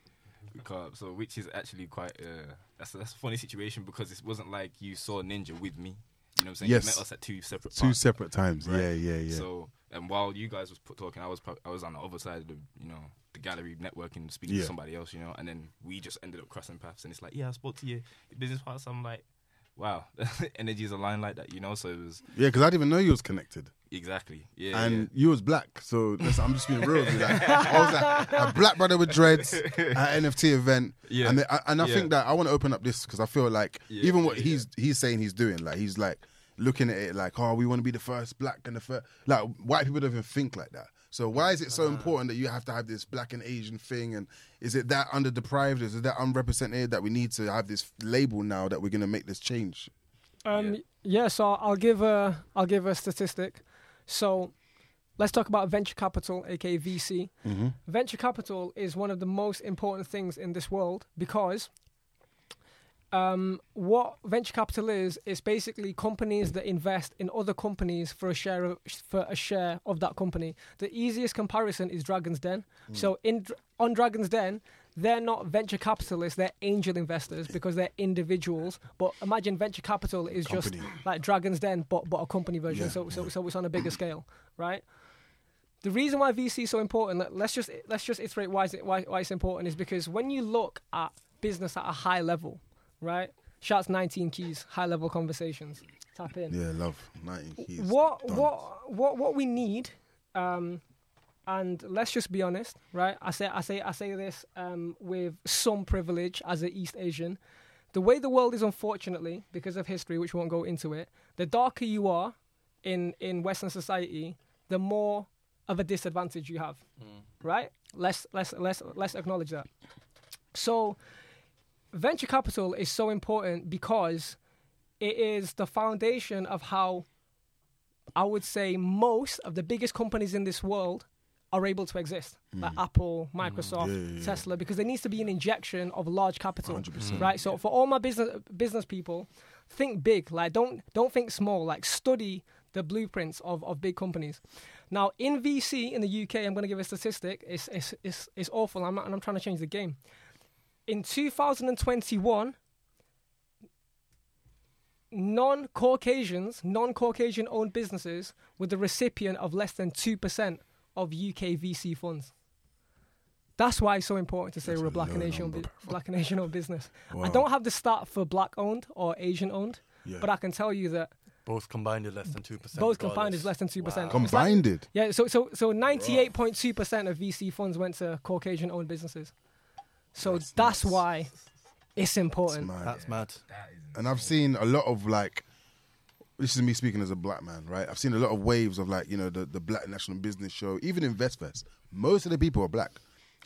Speaker 5: So which is actually quite uh, that's that's a funny situation because it wasn't like you saw Ninja with me. You know what I'm saying?
Speaker 4: Yes.
Speaker 5: You met us at two separate
Speaker 4: Two
Speaker 5: parts,
Speaker 4: separate times.
Speaker 5: right?
Speaker 4: Yeah, yeah, yeah.
Speaker 5: So and while you guys was put talking, I was pro- I was on the other side of the you know the gallery networking, speaking
Speaker 4: Yeah.
Speaker 5: to somebody else, you know, and then we just ended up crossing paths, and it's like, yeah, I spoke to your, business partner. So I'm like, wow, the energies align like that, you know. So it was
Speaker 4: yeah, because I didn't even know you was connected.
Speaker 5: exactly, yeah,
Speaker 4: and you was black. So I'm just being real with you. Like, I was like a black brother with dreads at NFT event.
Speaker 5: Yeah.
Speaker 4: And, I, and I
Speaker 5: Yeah.
Speaker 4: think that I want to open up this because I feel like
Speaker 5: Yeah,
Speaker 4: even what
Speaker 5: yeah,
Speaker 4: he's he's saying he's doing, like he's like looking at it like, oh, we want to be the first black and the first. Like white people don't even think like that. So why is it so important that you have to have this black and Asian thing? And is it that under deprived? Is it that unrepresented that we need to have this label now that we're going to make this change?
Speaker 6: Um,
Speaker 5: Yeah.
Speaker 6: yeah. so I'll give a I'll give a statistic. So let's talk about venture capital, aka VC. Venture capital is one of the most important things in this world because um, what venture capital is is basically companies that invest in other companies for a share of, for a share of that company. The easiest comparison is Dragon's Den. So in on Dragon's Den, they're not venture capitalists; they're angel investors because they're individuals. But imagine venture capital is just like Dragon's Den, but but a company version.
Speaker 4: Yeah,
Speaker 6: So so so it's on a bigger scale, right? The reason why VC is so important, let- let's just let's just iterate why, is it, why, why it's important, is because when you look at business at a high level, right? Shouts 19 keys, high level conversations. Tap in.
Speaker 4: Yeah, love. 19 keys.
Speaker 6: What
Speaker 4: Done.
Speaker 6: what what what we need, um, and let's just be honest, right? I say I say I say this um, with some privilege as an East Asian. The way the world is, unfortunately, because of history, which we won't go into it, the darker you are in in Western society, the more of a disadvantage you have, right? Let's let's let's let's acknowledge that. So, venture capital is so important because it is the foundation of how I would say most of the biggest companies in this world are able to exist, like Apple, Microsoft,
Speaker 4: Mm. Yeah, yeah, yeah.
Speaker 6: Tesla, because there needs to be an injection of large capital,
Speaker 4: 100%.
Speaker 6: right? So for all my business business people, think big. Like don't don't think small. Like study the blueprints of, of big companies. Now in VC in the UK, I'm going to give a statistic. It's it's it's, it's awful. I'm and I'm trying to change the game. In 2021, non-Caucasians, non-Caucasian owned businesses were the recipient of less than 2% of UK VC funds. That's why it's so important to say
Speaker 4: That's
Speaker 6: we're a
Speaker 4: a
Speaker 6: black and Asian, bu- black and Asian owned business. I don't have the stat for black owned or Asian owned,
Speaker 4: Yeah.
Speaker 6: but I can tell you that
Speaker 2: Both combined is less than two percent.
Speaker 6: both combined is less than 2%. It's like-
Speaker 4: Combined it.
Speaker 6: yeah, so so so 98.2% of VC funds went to Caucasian owned businesses. So
Speaker 4: That's
Speaker 6: that's,
Speaker 4: nuts.
Speaker 6: why it's
Speaker 4: It's
Speaker 6: important.
Speaker 4: mad.
Speaker 2: That's mad.
Speaker 4: and I've seen a lot of like this is me speaking as a black man, right? I've seen a lot of waves of like, you know, the, the Black National Business Show, even InvestFest. Most of the people are black.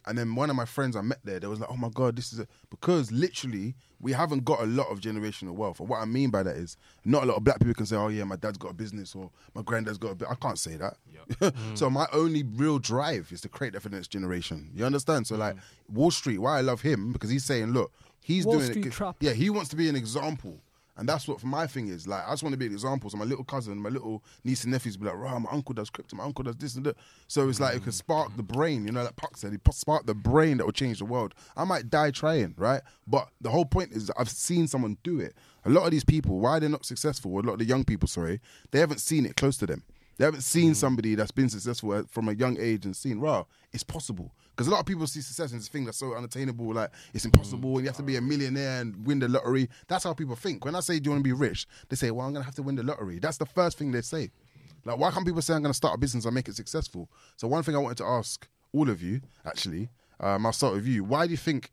Speaker 4: And then one of my friends I met there, they was like, oh my God, this is a, because literally we haven't got a lot of generational wealth. And what I mean by that is not a lot of black people can say, oh yeah, my dad's got a business or my granddad's got a bit. I can't say that. so my only real drive is to create that for the next generation. You understand? So like mm. Wall Street, why I love him, because he's saying, look, he's
Speaker 6: Wall
Speaker 4: doing
Speaker 6: Street
Speaker 4: it.
Speaker 6: trap.
Speaker 4: Yeah, he wants to be an example. And that's what my thing is. Like, I just want to be an example. So my little cousin, my little niece and nephews be like, "Rah, my uncle does crypto, my uncle does this and that." So it's like it can spark the brain. You know, like Puck said, he pu- spark the brain that will change the world. I might die trying, right? But the whole point is, I've seen someone do it. A lot of these people, why they're not successful, or a lot of the young people, sorry, they haven't seen it close to them. They haven't seen mm. somebody that's been successful from a young age and seen, wow, it's possible. Because a lot of people see success as this thing that's so unattainable, like it's impossible, and you have to be a millionaire and win the lottery. That's how people think. When I say, do you want to be rich? They say, well, I'm going to have to win the lottery. That's the first thing they say. Like, why can't people say, I'm going to start a business and make it successful? So, one thing I wanted to ask all of you, actually, um, I'll start with you. Why do you think,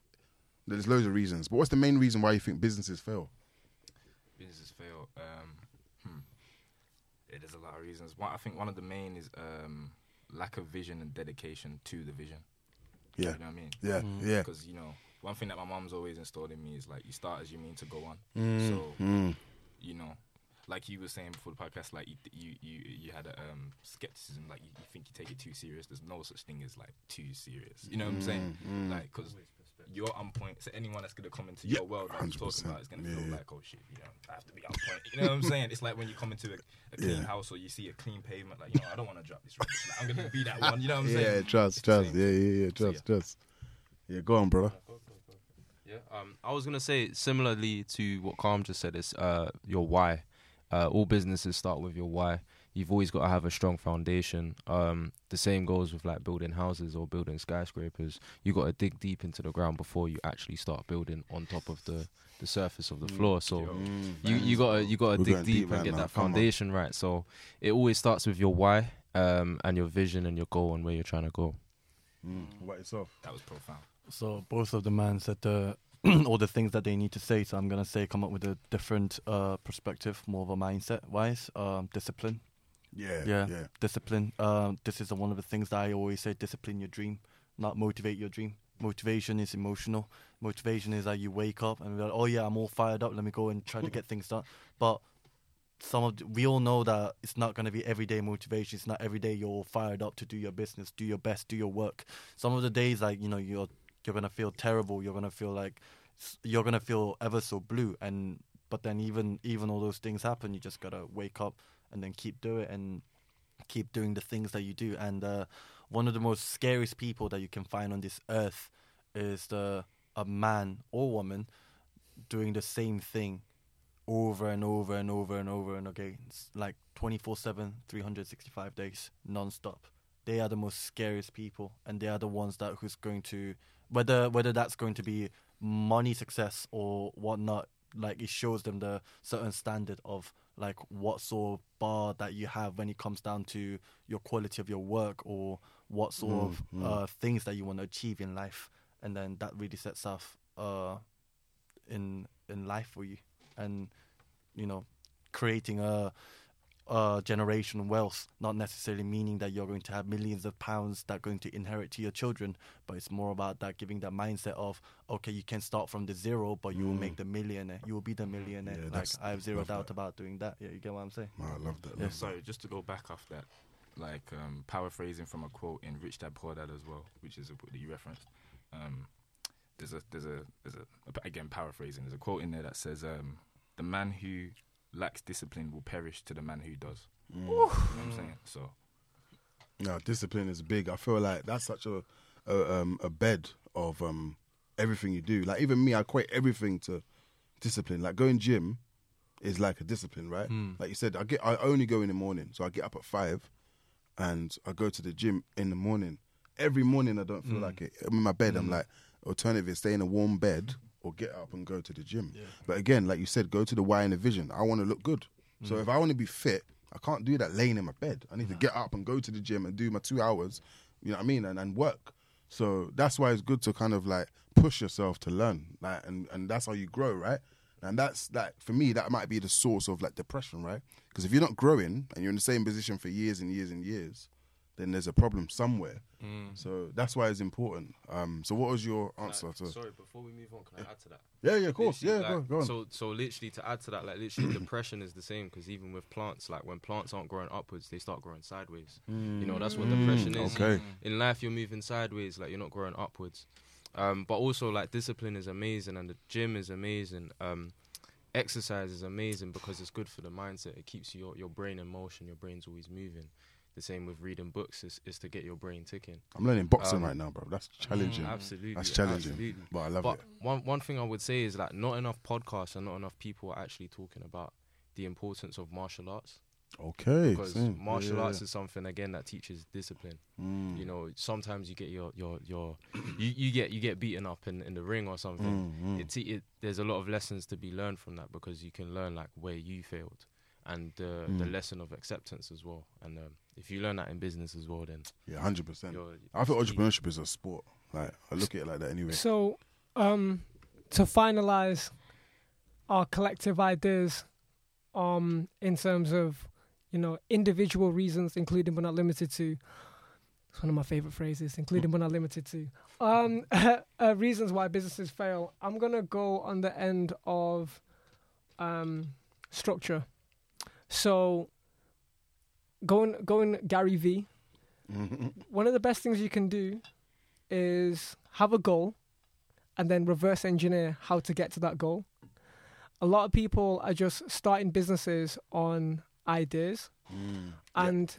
Speaker 4: there's loads of reasons, but what's the main reason why you think businesses fail?
Speaker 5: businesses fail. Um, hmm. yeah, there's a lot of reasons. One, I think one of the main is um, lack of vision and dedication to the vision.
Speaker 4: Yeah.
Speaker 5: You know what I mean?
Speaker 4: Yeah, yeah.
Speaker 5: Because you know, one thing that my mom's always installed in me is like you start as you mean to go on.
Speaker 4: Mm,
Speaker 5: So you know, like you were saying before the podcast, like you you you, you had a um, skepticism, like you, you think you take it too serious. There's no such thing as like too serious. You know what I'm saying?
Speaker 4: Mm,
Speaker 5: Like because you're on point. So anyone that's gonna come into
Speaker 4: Yeah,
Speaker 5: your world that you're talking about is gonna
Speaker 4: yeah,
Speaker 5: feel
Speaker 4: yeah.
Speaker 5: like, oh shit, you know, I have to be on point. You know what I'm saying? It's like when you come into a, a clean
Speaker 4: Yeah.
Speaker 5: house or you see a clean pavement, like you know, I don't want to drop this rubbish. Like, I'm gonna be that one. You know what I'm
Speaker 4: Yeah,
Speaker 5: saying?
Speaker 4: Yeah, trust,
Speaker 5: It's
Speaker 4: trust.
Speaker 5: same.
Speaker 4: Yeah, yeah, yeah,
Speaker 5: So,
Speaker 4: trust, trust. Yeah, go on, brother.
Speaker 7: Yeah, um, I was gonna say similarly to what Calm just said is uh, your why. Uh, all businesses start with your why. You've always got to have a strong foundation. Um, the same goes with like building houses or building skyscrapers. You got to dig deep into the ground before you actually start building on top of the, the surface of the floor. So you you gotta you gotta
Speaker 4: We're
Speaker 7: dig
Speaker 4: going
Speaker 7: deep,
Speaker 4: deep
Speaker 7: and get
Speaker 4: now,
Speaker 7: that foundation right. So it always starts with your why um, and your vision and your goal and where you're trying to go.
Speaker 4: Mm. What about yourself?
Speaker 5: That was profound.
Speaker 2: So both of the man said the all the things that they need to say. So I'm gonna say come up with a different uh, perspective, more of a mindset wise. Um, discipline,
Speaker 4: Yeah,
Speaker 2: Yeah.
Speaker 4: yeah.
Speaker 2: discipline. Um, this is one of the things that I always say: discipline your dream, not motivate your dream. Motivation is emotional. Motivation is like you wake up and be like, oh yeah, I'm all fired up. Let me go and try to get things done. But some of the, we all know that it's not going to be everyday motivation. It's not every day you're all fired up to do your business, do your best, do your work. Some of the days, like you know, you're you're gonna feel terrible. You're gonna feel like you're gonna feel ever so blue. And but then even even all those things happen, you just gotta wake up and then keep doing it and keep doing the things that you do. And uh, one of the most scariest people that you can find on this earth is the a man or woman doing the same thing over and over and over and over and again. It's like 24 7, 365 days, non stop. They are the most scariest people, and they are the ones that who's going to, whether whether that's going to be money success or whatnot, like it shows them the certain standard of like what sort of bar that you have when it comes down to your quality of your work or what sort of uh, things that you want to achieve in life, and then that really sets off uh, in in life for you, and you know, creating a, a generational wealth, not necessarily meaning that you're going to have millions of pounds that are going to inherit to your children, but it's more about that giving that mindset of okay, you can start from the zero, but you will make the millionaire. You will be the millionaire.
Speaker 4: Yeah,
Speaker 2: like I have zero doubt
Speaker 4: that.
Speaker 2: about doing that. Yeah, you get what I'm saying.
Speaker 4: Oh, I love that.
Speaker 2: Yeah.
Speaker 4: love
Speaker 5: Sorry, just to go back off that, like um, paraphrasing from a quote in Rich Dad Poor Dad as well, which is a book that you referenced. Um, there's a there's a there's a again paraphrasing. There's a quote in there that says, um, "The man who lacks discipline will perish to the man who does." You know what I'm saying? So
Speaker 4: No, discipline is big. I feel like that's such a a, um, a bed of um, everything you do. Like even me, I equate everything to discipline. Like going gym is like a discipline, right? Like you said, I get I only go in the morning, so I get up at five, and I go to the gym in the morning. Every morning, I don't feel like it. I'm in my bed. I'm like, alternative is stay in a warm bed or get up and go to the gym. But again, like you said, go to the why and the vision. I want to look good. So mm. if I want to be fit, I can't do that laying in my bed. I need to get up and go to the gym and do my two hours, you know what I mean, and, and work. So that's why it's good to kind of like push yourself to learn, like, and and that's how you grow, right? And that's like for me, that might be the source of like depression, right? Because if you're not growing and you're in the same position for years and years and years, then there's a problem somewhere. So that's why it's important. Um, so what was your answer to?
Speaker 7: Sorry, before we move on, can I add to that?
Speaker 4: Yeah, yeah, of course, yeah,
Speaker 7: Literally,
Speaker 4: go,
Speaker 7: like,
Speaker 4: go on.
Speaker 7: So, so literally to add to that, like literally, depression is the same because even with plants, like when plants aren't growing upwards, they start growing sideways. You know, that's what depression is.
Speaker 4: Mm. okay.
Speaker 7: In life, you're moving sideways, like you're not growing upwards. Um, but also, like discipline is amazing, and the gym is amazing. Um, exercise is amazing because it's good for the mindset. It keeps your your brain in motion. Your brain's always moving. The same with reading books is, is to get your brain ticking.
Speaker 4: I'm learning boxing
Speaker 7: Um,
Speaker 4: right now, bro. That's challenging.
Speaker 7: Absolutely,
Speaker 4: That's challenging,
Speaker 7: absolutely.
Speaker 4: but I love
Speaker 7: But
Speaker 4: it.
Speaker 7: one one thing I would say is that not enough podcasts and not enough people are actually talking about the importance of martial arts
Speaker 4: Okay,
Speaker 7: because
Speaker 4: same.
Speaker 7: martial
Speaker 4: Yeah,
Speaker 7: arts
Speaker 4: yeah.
Speaker 7: is something again that teaches discipline.
Speaker 4: Mm.
Speaker 7: You know, sometimes you get your your your you, you get you get beaten up in, in the ring or something.
Speaker 4: Mm, mm.
Speaker 7: It, te- it there's a lot of lessons to be learned from that because you can learn like where you failed and uh, the
Speaker 4: Mm.
Speaker 7: lesson of acceptance as well. And um, if you learn that in business as well, then
Speaker 4: Yeah, hundred percent. I
Speaker 7: think
Speaker 4: entrepreneurship is a sport. Like I look at it like that anyway.
Speaker 6: So, um, to finalize our collective ideas, um, in terms of, you know, individual reasons, including but not limited to. It's one of my favorite phrases, including but not limited to. Um, uh, reasons why businesses fail. I'm gonna go on the end of, um, structure. So, going going Gary V one of the best things you can do is have a goal and then reverse engineer how to get to that goal. A lot of people are just starting businesses on ideas,
Speaker 4: Mm.
Speaker 6: and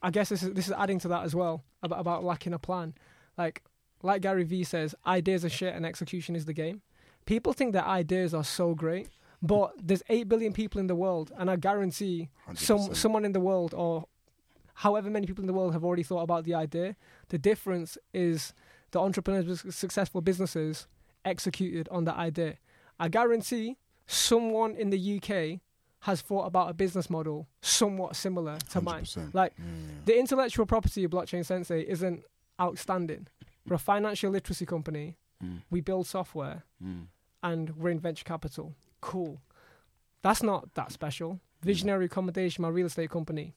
Speaker 6: I guess this is this is adding to that as well about about lacking a plan. Like like Gary Vee says, ideas are shit and execution is the game. People think that ideas are so great, but there's eight billion people in the world, and I guarantee some
Speaker 4: 100%.
Speaker 6: someone in the world or however many people in the world have already thought about the idea. The difference is the entrepreneurs with successful businesses executed on that idea. I guarantee someone in the UK has thought about a business model somewhat similar to mine.
Speaker 4: 100%.
Speaker 6: Like
Speaker 4: Yeah.
Speaker 6: the intellectual property of Blockchain Sensei isn't outstanding. We're a financial literacy company.
Speaker 4: Mm.
Speaker 6: We build software
Speaker 4: Mm.
Speaker 6: and we're in venture capital. Cool. That's not that special. Visionary accommodation, my real estate company.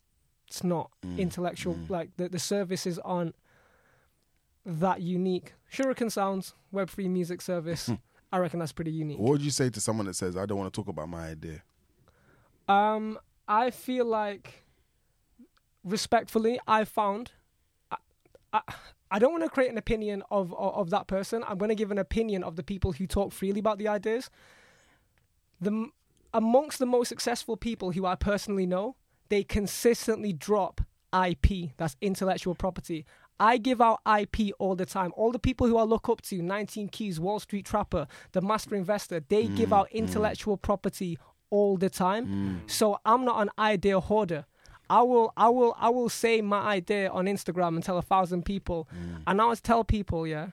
Speaker 6: It's not
Speaker 4: Mm.
Speaker 6: intellectual.
Speaker 4: Mm.
Speaker 6: Like the, the services aren't that unique. Shuriken Sounds, web free music service. I reckon that's pretty unique.
Speaker 4: What would you say to someone that says, "I don't want to talk about my idea"?
Speaker 6: Um, I feel like, respectfully, I found, I, I, I don't want to create an opinion of, of of that person. I'm going to give an opinion of the people who talk freely about the ideas. The amongst the most successful people who I personally know, they consistently drop IP. That's intellectual property. I give out IP all the time. All the people who I look up to, 19 Keys, Wall Street Trapper, The Master Investor, they mm, give out mm. intellectual property all the time. Mm. So I'm not an idea hoarder. I will, I will, I will say my idea on Instagram and tell a thousand people. And I always tell people, yeah,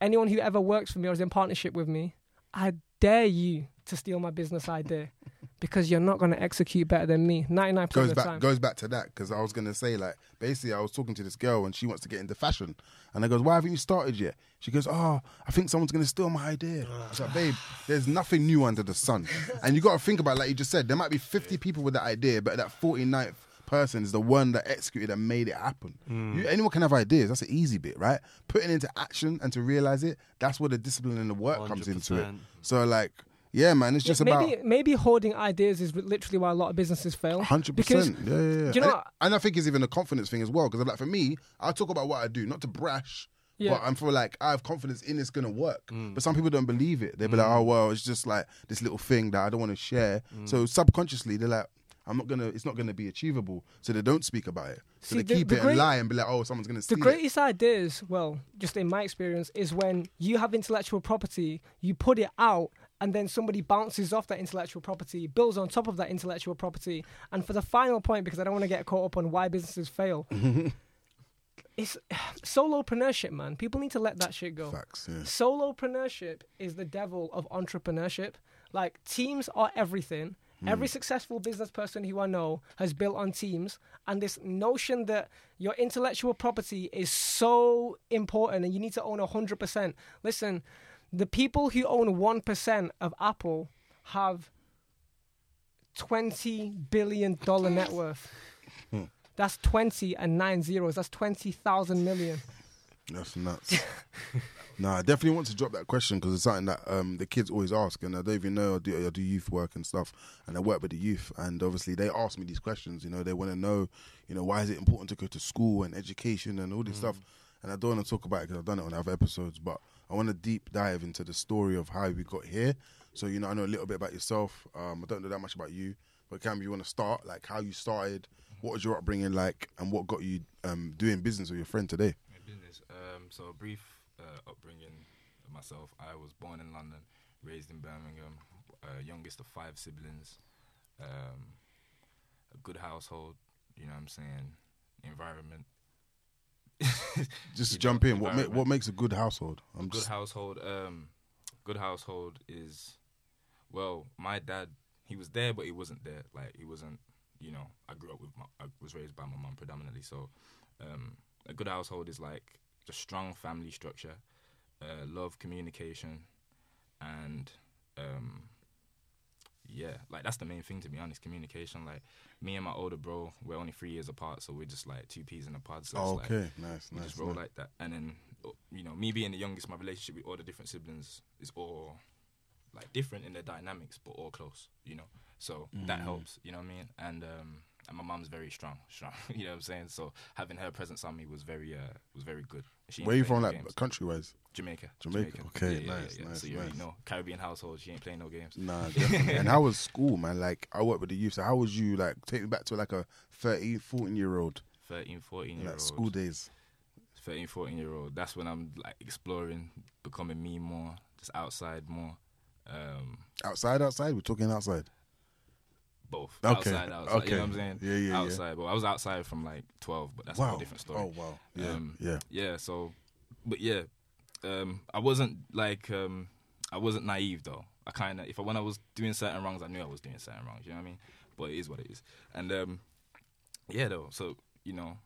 Speaker 6: anyone who ever works for me or is in partnership with me, I dare you to steal my business idea because you're not going to execute better than me 99%
Speaker 4: Goes
Speaker 6: of the
Speaker 4: back
Speaker 6: time.
Speaker 4: goes back to that because I was gonna say like basically I was talking to this girl and she wants to get into fashion and I goes why haven't you started yet? She goes oh I think someone's gonna steal my idea. I was like babe there's nothing new under the sun and you got to think about like you just said there might be 50 people with that idea but that 49th person is the one that executed and made it happen. Mm. You, anyone can have ideas. That's the easy bit, right? Putting it into action and to realize it, that's where the discipline and the work comes into it. So like, yeah, man, it's just
Speaker 6: maybe
Speaker 4: about
Speaker 6: maybe hoarding ideas is literally why a lot of businesses fail.
Speaker 4: Hundred percent. Yeah, yeah, yeah.
Speaker 6: do you know
Speaker 4: and,
Speaker 6: what-
Speaker 4: and I think it's even a confidence thing as well. Because like for me, I talk about what I do, not to brash,
Speaker 6: Yeah.
Speaker 4: but I'm for like I have confidence in it's gonna work. Mm. But some people don't believe it. They'll be like, mm. oh well, it's just like this little thing that I don't want to share. Mm. So subconsciously, they're like. I'm not gonna. It's not gonna be achievable, so they don't speak about it. So
Speaker 6: See,
Speaker 4: they
Speaker 6: the-
Speaker 4: keep
Speaker 6: the
Speaker 4: it
Speaker 6: great-
Speaker 4: and lie and be like, "Oh, someone's gonna
Speaker 6: the
Speaker 4: steal it."
Speaker 6: greatest ideas, well, just in my experience, is when you have intellectual property, you put it out, and then somebody bounces off that intellectual property, builds on top of that intellectual property. And for the final point, because I don't want to get caught up on why businesses fail, it's solopreneurship, man. People need to let that shit go.
Speaker 4: Facts. Yeah.
Speaker 6: Solopreneurship is the devil of entrepreneurship. Like teams are everything. Hmm. Every successful business person who I know has built on teams, and this notion that your intellectual property is so important and you need to own 100%. Listen, the people who own 1% of Apple have 20 billion dollar net worth. That's 20 and nine zeros. That's 20,000 million.
Speaker 4: That's nuts. no, I definitely want to drop that question because it's something that um, the kids always ask, and I don't even know I do, I do youth work and stuff, and I work with the youth, and obviously they ask me these questions. You know, they want to know, you know, why is it important to go to school and education and all this stuff, and I don't want to talk about it because I've done it on other episodes, but I want to deep dive into the story of how we got here. So you know, I know a little bit about yourself. Um, I don't know that much about you, but Cam, you want to start like how you started, what was your upbringing like, and what got you um, doing business with your friend today?
Speaker 5: Business. Um, so a brief uh, upbringing of myself. I was born in London, raised in Birmingham, uh, youngest of five siblings. Um, a good household. You know what I'm saying? Environment.
Speaker 4: Just to
Speaker 5: You know,
Speaker 4: jump in, what ma- what makes a good household? I'm
Speaker 5: good
Speaker 4: just
Speaker 5: household. Um, good household is, well, my dad. He was there, but he wasn't there. Like he wasn't. You know, I grew up with. My, I was raised by my mum predominantly. So, um, a good household is like a strong family structure, uh, love, communication, and um, yeah, like that's the main thing to be honest. Communication. Like me and my older bro, we're only three years apart, so we're just like two peas in a pod. So
Speaker 4: oh,
Speaker 5: it's like,
Speaker 4: okay, nice,
Speaker 5: we
Speaker 4: nice.
Speaker 5: just roll
Speaker 4: nice.
Speaker 5: like that. And then, uh, you know, me being the youngest, my relationship with all the different siblings is all like different in their dynamics, but all close. You know, so
Speaker 4: Mm.
Speaker 5: that helps. You know what I mean? And um, and my mom's very strong, strong. you know what I'm saying? So having her presence on me was very uh was very good. She
Speaker 4: Where you from,
Speaker 5: no
Speaker 4: like
Speaker 5: games.
Speaker 4: country wise?
Speaker 5: Jamaica.
Speaker 4: Jamaica, okay, nice, nice,
Speaker 5: So you
Speaker 4: nice.
Speaker 5: know Caribbean household. She ain't playing no games.
Speaker 4: Nah, definitely. and how was school, man? Like I work with the youth. So how was you? Like take me back to like a 13, 14 year old,
Speaker 5: 13, 14 year
Speaker 4: like
Speaker 5: old.
Speaker 4: school days.
Speaker 5: 13, 14 year old. That's when I'm like exploring, becoming me more, just outside more. Um,
Speaker 4: Outside, outside. We're talking outside.
Speaker 5: Both.
Speaker 4: Okay,
Speaker 5: Outside, outside. You
Speaker 4: okay.
Speaker 5: know what I'm saying?
Speaker 4: Yeah, yeah, yeah.
Speaker 5: Outside. Well, I was outside from like 12, but that's a
Speaker 4: wow.
Speaker 5: whole different story.
Speaker 4: Oh wow. Yeah.
Speaker 5: Um,
Speaker 4: yeah.
Speaker 5: Yeah, so, but yeah, um, I wasn't like, um, I wasn't naive though. I kind of, if I, when I was doing certain wrongs, I knew I was doing certain wrongs. You know what I mean? But it is what it is. And um, yeah, though. So you know,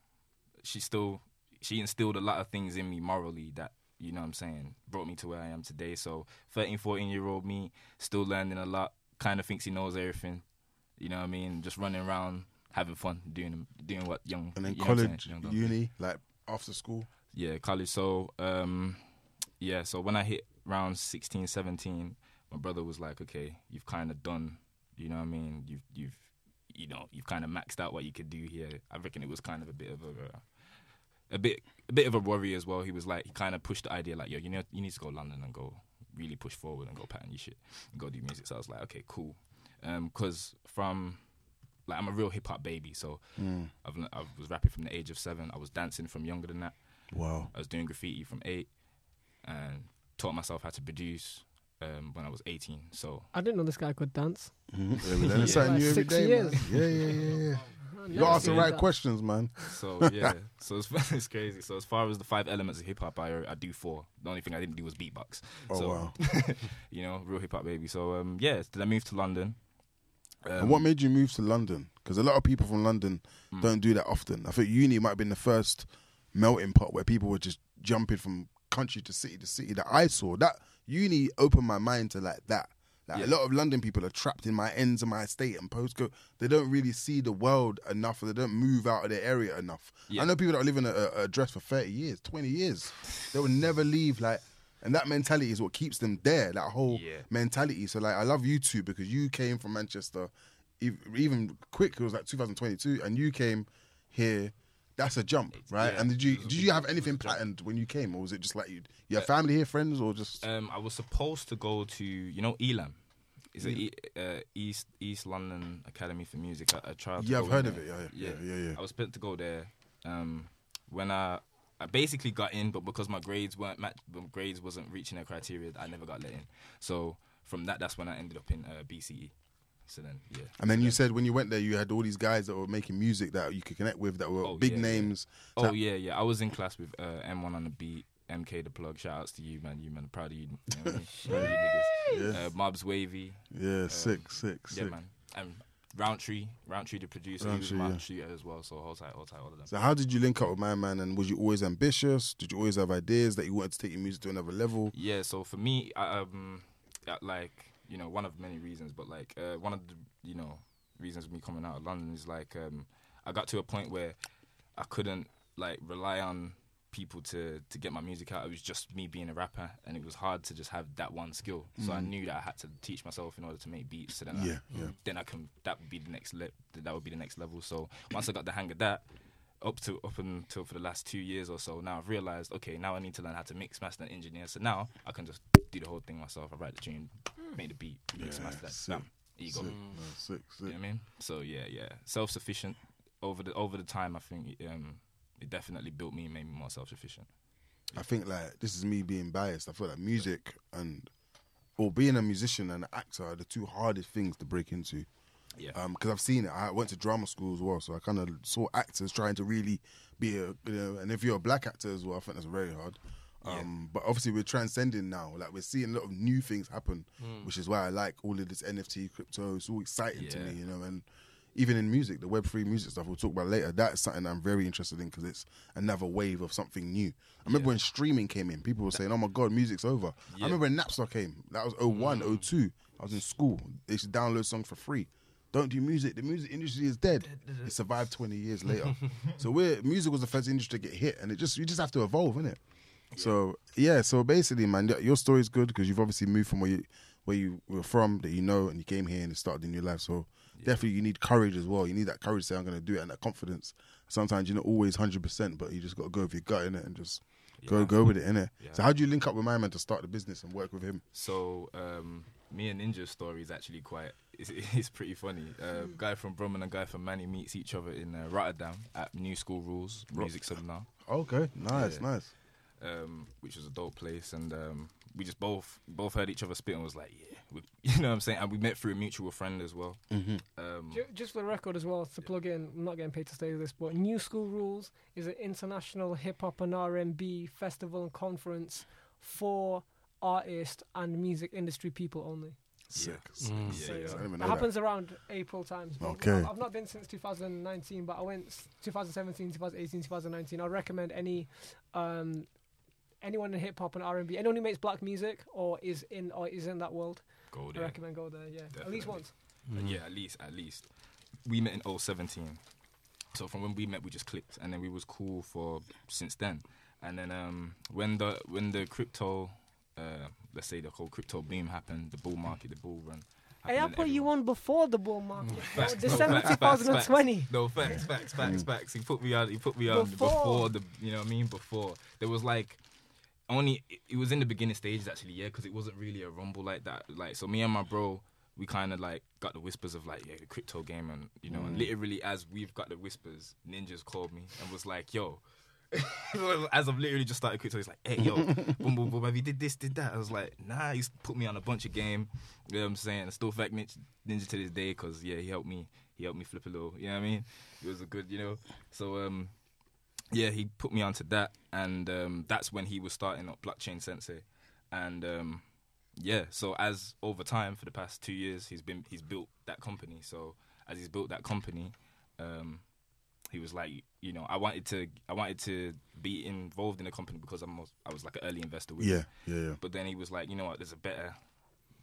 Speaker 5: she still, she instilled a lot of things in me morally that you know what I'm saying brought me to where I am today. So 13, 14 year old me still learning a lot. Kind of thinks he knows everything. You know what I mean? Just running around having fun, doing doing what young
Speaker 4: And then
Speaker 5: you know
Speaker 4: college,
Speaker 5: Young
Speaker 4: uni, like after school.
Speaker 5: Yeah, college. So, um, yeah, so when I hit around 16, 17, my brother was like, okay, you've kind of done, you know what I mean? You've, you've, you know, you've kind of maxed out what you could do here. I reckon it was kind of a bit of a, a bit, a bit of a worry as well. He was like, he kind of pushed the idea like, yo, you know, you need to go to London and go really push forward and go pattern your shit and go do music. So I was like, okay, cool. Um, cause from, like, I'm a real hip hop baby. So
Speaker 4: Mm.
Speaker 5: I've, I was rapping from the age of seven. I was dancing from younger than that.
Speaker 4: Wow.
Speaker 5: I was doing graffiti from eight, and taught myself how to produce um, when I was 18. So
Speaker 6: I didn't know this guy could dance.
Speaker 4: Mm-hmm. Yeah,
Speaker 5: Yeah.
Speaker 4: something
Speaker 6: Like
Speaker 4: every
Speaker 6: six
Speaker 4: day,
Speaker 6: years.
Speaker 4: man. Yeah, yeah, yeah, yeah. You
Speaker 6: never
Speaker 4: ask the right
Speaker 6: that.
Speaker 4: questions, man.
Speaker 5: so yeah, so it's, it's crazy. So as far as the five elements of hip hop, I I do four. The only thing I didn't do was beatbox.
Speaker 4: Oh
Speaker 5: so,
Speaker 4: wow.
Speaker 5: you know, real hip hop baby. So um, yeah, then I moved to London. Um,
Speaker 4: and what made you move to London? Because a lot of people from London
Speaker 5: Mm.
Speaker 4: don't do that often. I think uni might have been the first melting pot where people were just jumping from country to city to city that I saw. That uni opened my mind to like that. Like
Speaker 5: Yeah.
Speaker 4: a lot of London people are trapped in my ends of my estate and postcode. They don't really see the world enough, or they don't move out of their area enough.
Speaker 5: Yeah.
Speaker 4: I know people that live in a, a address for thirty years, twenty years. They will never leave. Like, and that mentality is what keeps them there. That whole
Speaker 5: Yeah.
Speaker 4: mentality. So like, I love you two because you came from Manchester, even quick. It was like 2022, and you came here. That's a jump, right?
Speaker 5: Yeah.
Speaker 4: and did you did you have anything planned when you came, or was it just like you, you have family here, friends, or just
Speaker 5: Um, I was supposed to go to you know Elam. Is it e- uh, East East London Academy for Music? I, I tried. To
Speaker 4: Yeah, I've heard
Speaker 5: in
Speaker 4: of it. Yeah, yeah, yeah, yeah, yeah.
Speaker 5: I was supposed to go there. Um, when I I basically got in, but because my grades weren't match, my grades wasn't reaching their criteria, I never got let in. So from that, that's when I ended up in uh, BCE. So then, yeah.
Speaker 4: And then you said when you went there, you had all these guys that were making music that you could connect with, that were
Speaker 5: Oh,
Speaker 4: big
Speaker 5: yeah, yeah.
Speaker 4: names.
Speaker 5: Oh yeah, yeah. I was in class with uh, M1 on the beat, MK the plug. Shout outs to you, man. You man, proud of you. you know what I mean? Proud of you niggas.
Speaker 4: Yeah.
Speaker 5: Uh, Mobs Wavy.
Speaker 4: Yeah, sick, sick,
Speaker 5: Yeah,
Speaker 4: sick.
Speaker 5: man. and Roundtree, Roundtree the producer, he was
Speaker 4: Roundtree,
Speaker 5: my
Speaker 4: yeah.
Speaker 5: shooter as well. So hold tight, hold tight, all of them.
Speaker 4: So how did you link up with my man? And was you always ambitious? Did you always have ideas that you wanted to take your music to another level?
Speaker 5: Yeah, so for me, I, um, like you know, one of many reasons, but like uh, one of the you know reasons of me coming out of London is like um, I got to a point where I couldn't like rely on people to to get my music out. It was just me being a rapper, and it was hard to just have that one skill. So I knew that I had to teach myself in order to make beats. So then,
Speaker 4: Yeah,
Speaker 5: I,
Speaker 4: yeah.
Speaker 5: then I can that would be the next le- that would be the next level. So once I got the hang of that. Up to up until for the last two years or so, now I've realized okay, now I need to learn how to mix, master, and engineer. So now I can just do the whole thing myself. I write the tune, make the beat, mix,
Speaker 4: Yeah,
Speaker 5: master,
Speaker 4: sick,
Speaker 5: bam, ego.
Speaker 4: Sick, no, sick,
Speaker 5: You know what I mean? So yeah, yeah, self sufficient. Over the over the time, I think um, it definitely built me, and made me more self sufficient.
Speaker 4: I think like this is me being biased. I feel like music and or being a musician and an actor are the two hardest things to break into.
Speaker 5: Yeah,
Speaker 4: because I've seen it. I went to drama school as well, so I kind of saw actors trying to really be a, you know, and if you're a black actor as well, I think that's very hard. Um, But obviously, we're transcending now. Like we're seeing a lot of new things happen, which is why I like all of this NFT, crypto. It's all exciting to me, you know. And even in music, the Web three music stuff we'll talk about later. That is something I'm very interested in because it's another wave of something new. I remember when streaming came in, people were saying, "Oh my god, music's over." I remember when Napster came. That was 01, 02. I was in school. They should download songs for free. Don't do music. The music industry is dead. It survived 20 years later. so we're music was the first industry to get hit, and it just you just have to evolve, innit? So yeah, so basically, man, your story's good because you've obviously moved from where you where you were from that you know, and you came here and started a new life. So definitely, you need courage as well. You need that courage to say, "I'm going to do it," and that confidence. Sometimes you're not always hundred percent, but you just got to go with your gut in it and just go
Speaker 5: Yeah.
Speaker 4: go with it, innit?
Speaker 5: Yeah.
Speaker 4: So how do you link up with my man to start the business and work with him?
Speaker 5: So um, me and Ninja's story is actually quite it's, it's pretty funny. Uh, guy from Brum and a guy from Manny meets each other in uh, Rotterdam at New School Rules Music Seminar,
Speaker 4: Okay, nice,
Speaker 5: Yeah.
Speaker 4: nice.
Speaker 5: um, which was a dope place, and um, we just both both heard each other spit and was like, yeah, we, you know what I'm saying. And we met through a mutual friend as well.
Speaker 4: Mm-hmm.
Speaker 5: Um,
Speaker 6: Just for the record as well, to plug in, I'm not getting paid to say this, but New School Rules is an international hip hop and R&B festival and conference for artists and music industry people only.
Speaker 4: Sick. sick.
Speaker 7: Mm.
Speaker 5: Yeah, yeah.
Speaker 4: I didn't even
Speaker 6: It
Speaker 4: know that.
Speaker 6: happens around April times.
Speaker 4: Okay.
Speaker 6: I've, I've not been since 2019, but I went 2017, 2018, 2019. I recommend any um, anyone in hip hop and R&B, anyone who makes black music or is in or is in that world.
Speaker 5: go
Speaker 6: I recommend go there. Yeah, at least once.
Speaker 5: Uh, Yeah, at least, at least. We met in 017. So from when we met, we just clicked, and then we was cool for since then. And then um, when the when the crypto, uh, let's say the whole crypto boom happened, the bull market, the bull run.
Speaker 6: Hey, I put
Speaker 5: and
Speaker 6: you on before the bull market.
Speaker 5: Facts, no,
Speaker 6: December
Speaker 5: facts, facts,
Speaker 6: 2020.
Speaker 5: No facts, facts, facts, facts. He put me on. He put me on
Speaker 6: Before.
Speaker 5: before, the. You know what I mean? Before there was like only. It, it was in the beginning stages actually, yeah, because it wasn't really a rumble like that. Like so, me and my bro, we kind of like got the whispers of like yeah, the crypto game, and you know, and literally as we've got the whispers, ninjas called me and was like, yo. As I've literally just started crypto, he's like, "Hey, yo, boom, boom, boom, have you did this, did that?" I was like, "Nah." He's put me on a bunch of game. You know what I'm saying? I still fact ninja, ninja to this day because yeah, he helped me. He helped me flip a little. You know what I mean? It was a good, you know. So um, yeah, he put me onto that, and um, that's when he was starting up blockchain sensei, and um, yeah. So as over time for the past two years, he's been he's built that company. So as he's built that company, um, he was like, you know, I wanted to I wanted to be involved in the company because I'm I was like an early investor with him.
Speaker 4: Yeah, yeah, yeah.
Speaker 5: But then he was like, you know what, there's a better,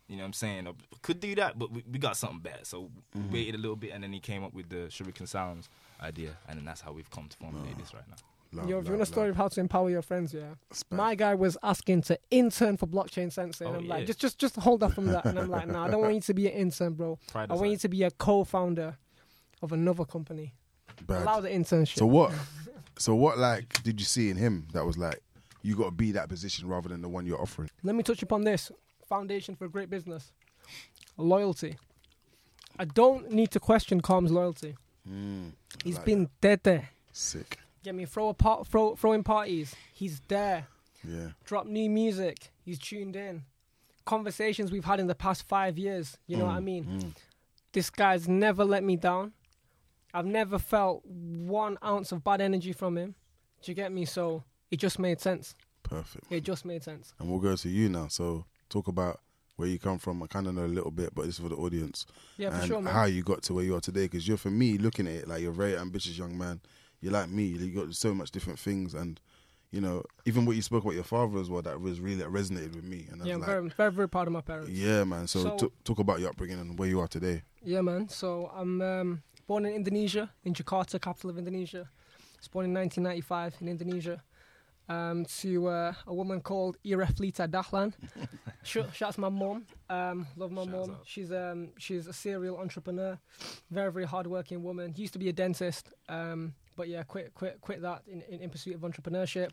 Speaker 5: you know what I'm saying? I could do that, but we, we got something better. So we mm-hmm. waited a little bit and then he came up with the Shuriken Sounds idea. And then that's how we've come to formulate this right now.
Speaker 4: Love,
Speaker 6: Yo, if you want a story
Speaker 4: love.
Speaker 6: of how to empower your friends, yeah.
Speaker 4: Spec.
Speaker 6: My guy was asking to intern for blockchain sensei, oh, and
Speaker 5: Oh,
Speaker 6: I'm like, just, just, just hold up from that. And I'm like, nah, I don't want you to be an intern, bro.
Speaker 5: Pride
Speaker 6: I want you to be a co-founder of another company.
Speaker 4: Bad.
Speaker 6: Allow the internship.
Speaker 4: So what? So what? Like, did you see in him that was like, you got to be that position rather than the one you're offering?
Speaker 6: Let me touch upon this foundation for a great business: loyalty. I don't need to question Calm's loyalty.
Speaker 4: Mm,
Speaker 6: He's
Speaker 4: like
Speaker 6: been dead there.
Speaker 4: sick.
Speaker 6: Get me throw a part, throw, throwing parties. He's there.
Speaker 4: Yeah.
Speaker 6: drop new music. He's tuned in. Conversations we've had in the past five years. You know what I mean?
Speaker 4: Mm.
Speaker 6: This guy's never let me down. I've never felt one ounce of bad energy from him. Do you get me? So it just made sense.
Speaker 4: Perfect.
Speaker 6: It just made sense.
Speaker 4: And we'll go to you now. So talk about where you come from. I kind of know a little bit, but this is for the audience.
Speaker 6: Yeah, for sure, man.
Speaker 4: how you got to where you are today. Because you're, for me, looking at it, like you're a very ambitious young man. You're like me. You got so much different things, and you know, even what you spoke about your father as well, that was really that resonated with me. And
Speaker 6: yeah, I'm
Speaker 4: like,
Speaker 6: very, very, very proud of my parents.
Speaker 4: yeah, man. So,
Speaker 6: So-
Speaker 4: t- talk about your upbringing and where you are today.
Speaker 6: Yeah, man. So I'm um, born in Indonesia, in Jakarta, capital of Indonesia. I was born in 1995 in Indonesia. Um, to uh, a woman called Ireflita Dahlan. Sh- shouts to my mom. Um, love my
Speaker 5: Shouts
Speaker 6: mom.
Speaker 5: out.
Speaker 6: She's um, she's a serial entrepreneur, very very hardworking woman. Used to be a dentist, um, but yeah, quit quit quit that in, in, in pursuit of entrepreneurship.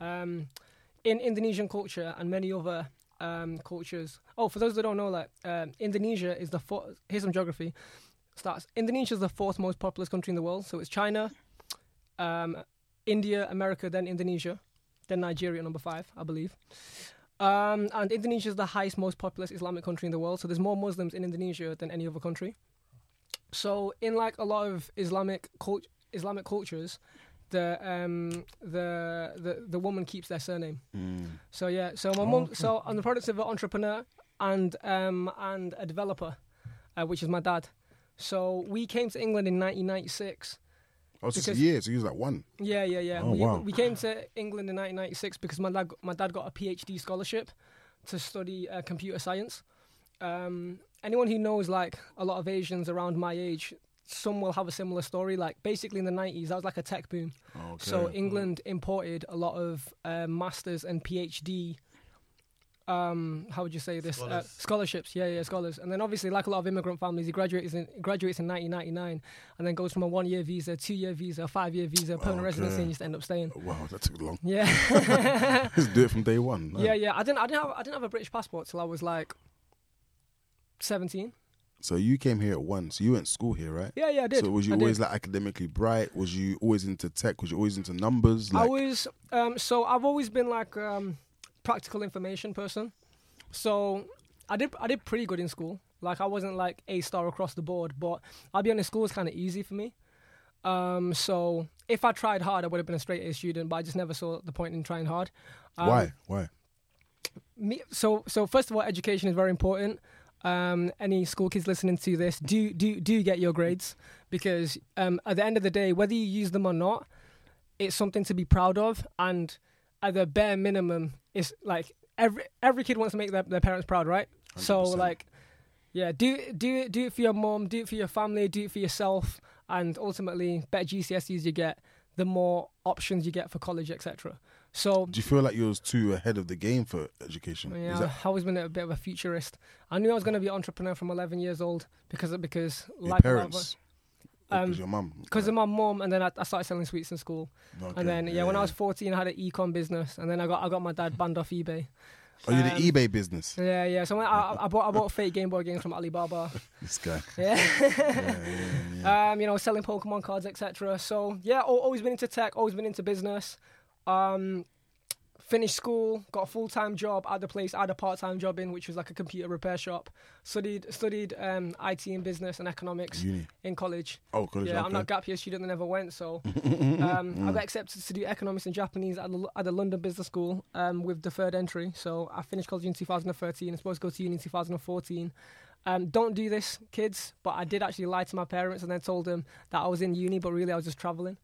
Speaker 6: Um, in Indonesian culture and many other um, cultures. Oh, for those that don't know, like um, Indonesia is the fourth. Here's some geography. Starts. Indonesia is the fourth most populous country in the world. So it's China, um, India, America, then Indonesia, then Nigeria, number five, I believe. Um, and Indonesia is the highest, most populous Islamic country in the world. So there's more Muslims in Indonesia than any other country. So in like a lot of Islamic cult- Islamic cultures, the um the the the woman keeps their surname. So yeah, so my mum, so I'm the product of an entrepreneur and um and a developer, uh, which is my dad. So we came to England in 1996.
Speaker 4: Oh, it's just a
Speaker 6: Because-
Speaker 4: year, so you was like one.
Speaker 6: Yeah, yeah, yeah.
Speaker 4: Oh,
Speaker 6: we,
Speaker 4: wow.
Speaker 6: we came to England in 1996 because my dad my dad got a PhD scholarship to study uh, computer science. Um, anyone who knows like a lot of Asians around my age, some will have a similar story. Like basically in the 90s, that was like a tech boom. Okay. So England imported a lot of uh, masters and PhD. Um, how would you say this? Uh, scholarships, yeah, yeah, scholars. And then obviously, like a lot of immigrant families, he graduates in graduates in 1999, and then goes from a one-year visa, two-year visa, five-year visa, permanent residency,
Speaker 4: Okay.
Speaker 6: and just end up staying.
Speaker 4: Wow, that took long.
Speaker 6: Yeah,
Speaker 4: Just do it from day one. man.
Speaker 6: yeah, yeah. I didn't, I didn't have, I didn't have a British passport till I was like 17.
Speaker 4: So you came here at one. So you went to school here, right?
Speaker 6: Yeah, yeah, I did.
Speaker 4: So was you
Speaker 6: I
Speaker 4: always
Speaker 6: did.
Speaker 4: like academically bright? Was you always into tech? Was you always into numbers?
Speaker 6: I
Speaker 4: Like,
Speaker 6: was um, so I've always been like um, practical information person. So I did I did pretty good in school. Like I wasn't like a star across the board, but I'll be honest, school was kind of easy for me. Um, so if I tried hard, I would have been a straight A student, but I just never saw the point in trying hard. Um,
Speaker 4: why? Why?
Speaker 6: me, so so first of all, education is very important. Um, any school kids listening to this, do do do get your grades because um, at the end of the day, whether you use them or not, it's something to be proud of. And at the bare minimum, it's like every every kid wants to make their, their parents proud, right? So
Speaker 4: 100%.
Speaker 6: like, yeah, do do it do it for your mom, do it for your family, do it for yourself, and ultimately, better GCSEs you get, the more options you get for college, etc. So
Speaker 4: Do you feel like you was too ahead of the game for education?
Speaker 6: yeah,
Speaker 4: that
Speaker 6: I've always been a bit of a futurist. I knew I was going to be an entrepreneur from 11 years old because because
Speaker 4: your
Speaker 6: like
Speaker 4: parents?
Speaker 6: Um,
Speaker 4: your mum?
Speaker 6: because of my mom, and then I, I started selling sweets in school,
Speaker 4: Okay,
Speaker 6: and then yeah, when I was 14, I had an econ business, and then I got I got my dad banned off eBay.
Speaker 4: Oh, you
Speaker 6: um,
Speaker 4: the eBay business.
Speaker 6: Yeah, yeah. So I, I bought I bought fake Game Boy games from Alibaba.
Speaker 4: This guy.
Speaker 6: Yeah.
Speaker 4: yeah, yeah, yeah.
Speaker 6: um, you know, selling Pokemon cards, etc. So yeah, always been into tech, always been into business. Um, finished school, got a full time job at the place I had a part time job in, which was like a computer repair shop. Studied studied um, IT and business and economics
Speaker 4: Uni.
Speaker 6: in college.
Speaker 4: Oh, college.
Speaker 6: Yeah,
Speaker 4: okay.
Speaker 6: I'm not a gap year student that never went, so um, I got accepted to do economics and Japanese at the, at the London Business School um, with deferred entry. So I finished college in 2013. I'm supposed to go to uni in 2014. Um, don't do this, kids. But I did actually lie to my parents and then told them that I was in uni, but really I was just traveling.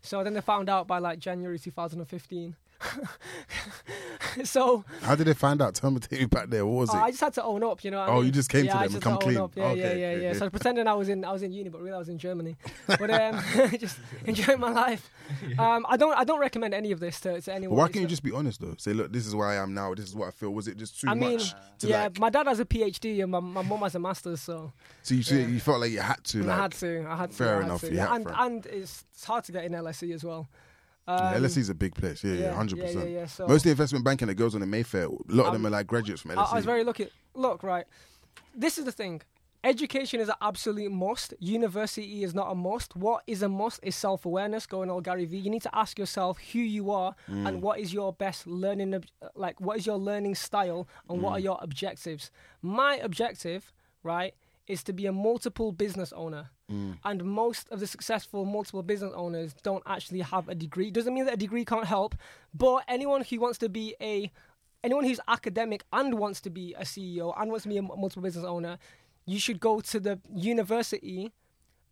Speaker 6: So then they found out by like January 2015. so
Speaker 4: How did they find out? Tell me, take me back there. What was
Speaker 6: uh,
Speaker 4: it?
Speaker 6: I just had to own up, you know. What I
Speaker 4: Oh,
Speaker 6: mean?
Speaker 4: you just came to
Speaker 6: yeah, I
Speaker 4: them and come
Speaker 6: to
Speaker 4: clean.
Speaker 6: Up. Yeah,
Speaker 4: Okay,
Speaker 6: yeah, yeah,
Speaker 4: okay,
Speaker 6: yeah. So I was pretending I was in I was in uni, but really I was in Germany. But um, just enjoying my life. Um, I don't I don't recommend any of this to, to anyone.
Speaker 4: But why can't you just be honest though? Say, look, this is where I am now. This is what I feel. Was it just too
Speaker 6: I mean,
Speaker 4: much? To
Speaker 6: yeah,
Speaker 4: like,
Speaker 6: my dad has a PhD and my my mum has a master's, so
Speaker 4: so you, so you felt like you had to. Like,
Speaker 6: I had to. I had to.
Speaker 4: fair
Speaker 6: had
Speaker 4: enough,
Speaker 6: To, yeah.
Speaker 4: had
Speaker 6: and
Speaker 4: to.
Speaker 6: and it's, it's hard to get in LSE as well.
Speaker 4: Yeah,
Speaker 6: Um,
Speaker 4: LSE is a big place. Yeah, yeah, hundred
Speaker 6: yeah,
Speaker 4: percent.
Speaker 6: yeah, yeah, so-
Speaker 4: Most of the investment banking that goes on in Mayfair, a lot of them
Speaker 6: Um,
Speaker 4: are like graduates from LSE.
Speaker 6: I, I was very lucky. Look, right. This is the thing. Education is an absolute must. University is not a must. What is a must is self awareness. Going all Gary Vee. You need to ask yourself who you are
Speaker 4: Mm.
Speaker 6: and what is your best learning, like what is your learning style and what
Speaker 4: Mm.
Speaker 6: are your objectives. My objective, right, is to be a multiple business owner.
Speaker 4: Mm.
Speaker 6: And most of the successful multiple business owners don't actually have a degree. Doesn't mean that a degree can't help, but anyone who wants to be a anyone who's academic and wants to be a CEO and wants to be a multiple business owner, you should go to the university.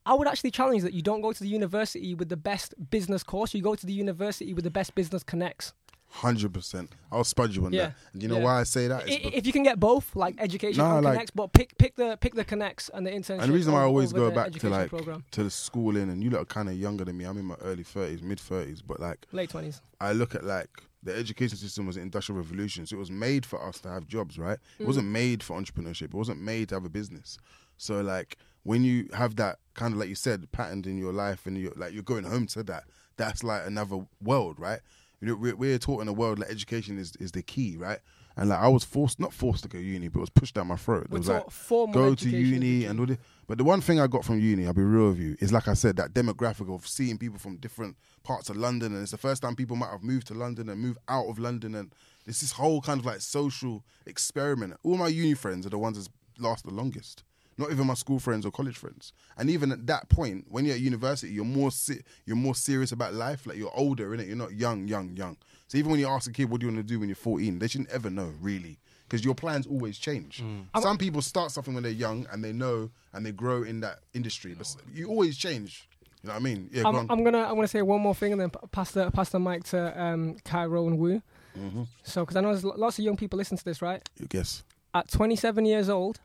Speaker 6: I would actually challenge that you don't go to the university with the best business course. You go to the university with the best business connects.
Speaker 4: Hundred percent. I'll spud you on
Speaker 6: Yeah.
Speaker 4: that. You know
Speaker 6: Yeah.
Speaker 4: why I say that?
Speaker 6: I- if you can get both, like education
Speaker 4: Nah,
Speaker 6: and
Speaker 4: like-
Speaker 6: connects, but pick pick the pick the connects and the internship.
Speaker 4: and the reason why I always go back to like
Speaker 6: program.
Speaker 4: to the schooling, and you lot are kind of younger than me. I'm in my early thirties, mid thirties, but like
Speaker 6: late twenties.
Speaker 4: I look at like the education system was an industrial revolution, so it was made for us to have jobs, right? It
Speaker 6: Mm.
Speaker 4: wasn't made for entrepreneurship. It wasn't made to have a business. So like when you have that kind of like you said patterned in your life, and you're like you're going home to that, that's like another world, right? You know, we're, we're taught in a world that education is is the key, right? And like I was forced, not forced to go to uni, but it was pushed down my throat. It
Speaker 6: We're
Speaker 4: was like go to
Speaker 6: education is the
Speaker 4: uni and all this. But the one thing I got from uni, I'll be real with you, is like I said, that demographic of seeing people from different parts of London, and it's the first time people might have moved to London and moved out of London, and it's this whole kind of like social experiment. All my uni friends are the ones that last the longest. Not even my school friends or college friends. And even at that point, when you're at university, you're more se- you're more serious about life. Like you're older, innit? You're not young, young, young. So even when you ask a kid, "What do you want to do when you're 14?" They shouldn't ever know, really, because your plans always change. Some people start something when they're young and they know and they grow in that industry, but you always change. You know what I mean? Yeah,
Speaker 6: I'm,
Speaker 4: on.
Speaker 6: I'm gonna I'm gonna say one more thing and then pass the pass the mic to um, Cairo and Wu.
Speaker 4: Mm-hmm.
Speaker 6: So because I know there's lots of young people listen to this, right?
Speaker 4: you guess.
Speaker 6: At 27 years old,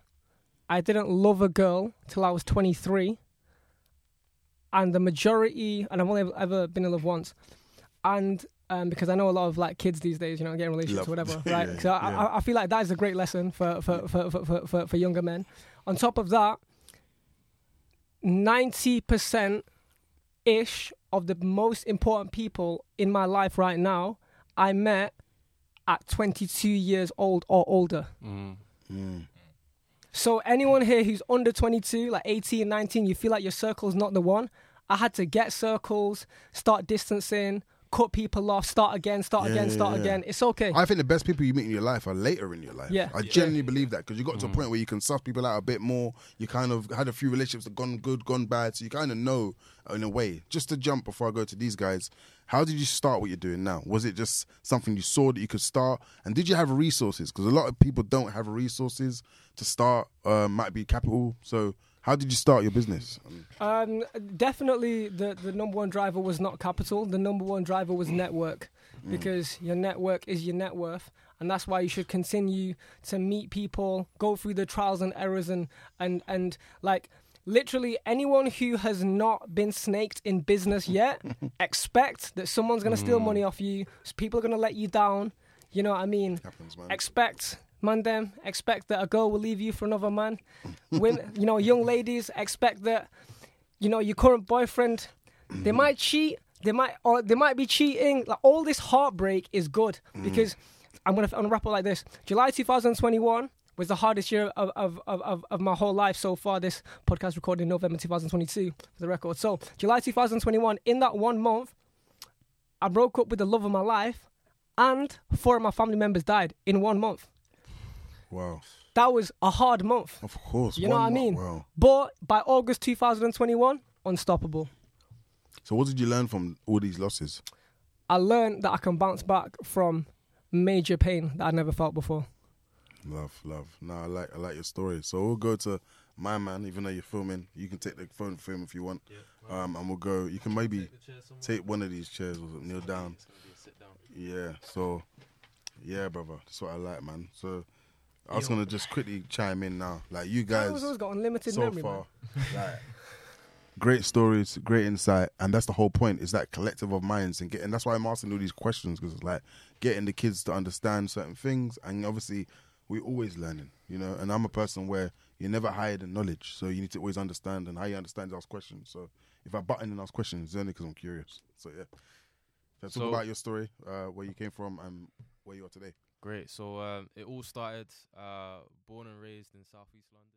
Speaker 6: I didn't love a girl till I was 23, and the majority, and I've only ever, ever been in love once, and um, because I know a lot of like kids these days, you know, getting relationships,
Speaker 4: Love.
Speaker 6: whatever,
Speaker 4: Yeah,
Speaker 6: right? so I,
Speaker 4: yeah.
Speaker 6: I, I feel like that is a great lesson for for, for, for, for, for, for younger men. On top of that, 90% ish of the most important people in my life right now, I met at 22 years old or older.
Speaker 2: Mm.
Speaker 4: Mm.
Speaker 6: So anyone here who's under 22, like 18, 19, you feel like your circle's not the one. I had to get circles, start distancing, cut people off, start again, start
Speaker 4: Yeah,
Speaker 6: again,
Speaker 4: yeah,
Speaker 6: start
Speaker 4: yeah.
Speaker 6: again. It's okay.
Speaker 4: I think the best people you meet in your life are later in your life.
Speaker 6: Yeah.
Speaker 4: I genuinely believe that because you got to a mm. point where you can suss people out a bit more. You kind of had a few relationships that gone good, gone bad, so you kind of know in a way. Just to jump before I go to these guys, how did you start what you're doing now? Was it just something you saw that you could start, and did you have resources? Because a lot of people don't have resources to start. Uh, might be capital. So how did you start your business?
Speaker 6: Um, definitely, the the number one driver was not capital. The number one driver was network,
Speaker 4: Mm.
Speaker 6: because your network is your net worth, and that's why you should continue to meet people, go through the trials and errors, and and and like literally anyone who has not been snaked in business yet, expect that someone's gonna steal
Speaker 4: Mm.
Speaker 6: money off you. People are gonna let you down. You know what I mean?
Speaker 4: Happens, man.
Speaker 6: expect man them expect that a girl will leave you for another man women you know young ladies expect that you know your current boyfriend they might cheat they might or they might be cheating like all this heartbreak is good because i'm gonna, I'm gonna wrap up like this july 2021 was the hardest year of, of, of, of, of my whole life so far. This podcast recorded in November 2022 for the record. So, July 2021, in that one month, I broke up with the love of my life and four of my family members died in one month.
Speaker 4: wow.
Speaker 6: That was a hard month.
Speaker 4: Of course.
Speaker 6: You know what I mean?
Speaker 4: Wow.
Speaker 6: But by August 2021, unstoppable.
Speaker 4: So what did you learn from all these losses?
Speaker 6: I learned that I can bounce back from major pain that I never felt before.
Speaker 4: Love, love. No, I like I like your story. So we'll go to my man, even though you're filming. You can take the phone film if you want. Um and we'll go you can maybe take one of these chairs or kneel down. Yeah, so yeah, brother. That's what I like, man. So I was gonna just quickly chime in now. Like you
Speaker 6: I
Speaker 4: guys
Speaker 6: always, always got unlimited
Speaker 4: so
Speaker 6: memory,
Speaker 4: far.
Speaker 6: man.
Speaker 4: like, great stories, great insight, and that's the whole point. Is that collective of minds and getting. That's why I'm asking all these questions because it's like getting the kids to understand certain things, and obviously we're always learning, you know. And I'm a person where you never hide the knowledge, so you need to always understand, and how you understand is ask questions. So if I button and ask questions, it's only because I'm curious. So yeah, let's talk
Speaker 7: So-
Speaker 4: about your story, uh, where you came from, and where you are today.
Speaker 7: Great. So um, it all started uh, born and raised in Southeast London.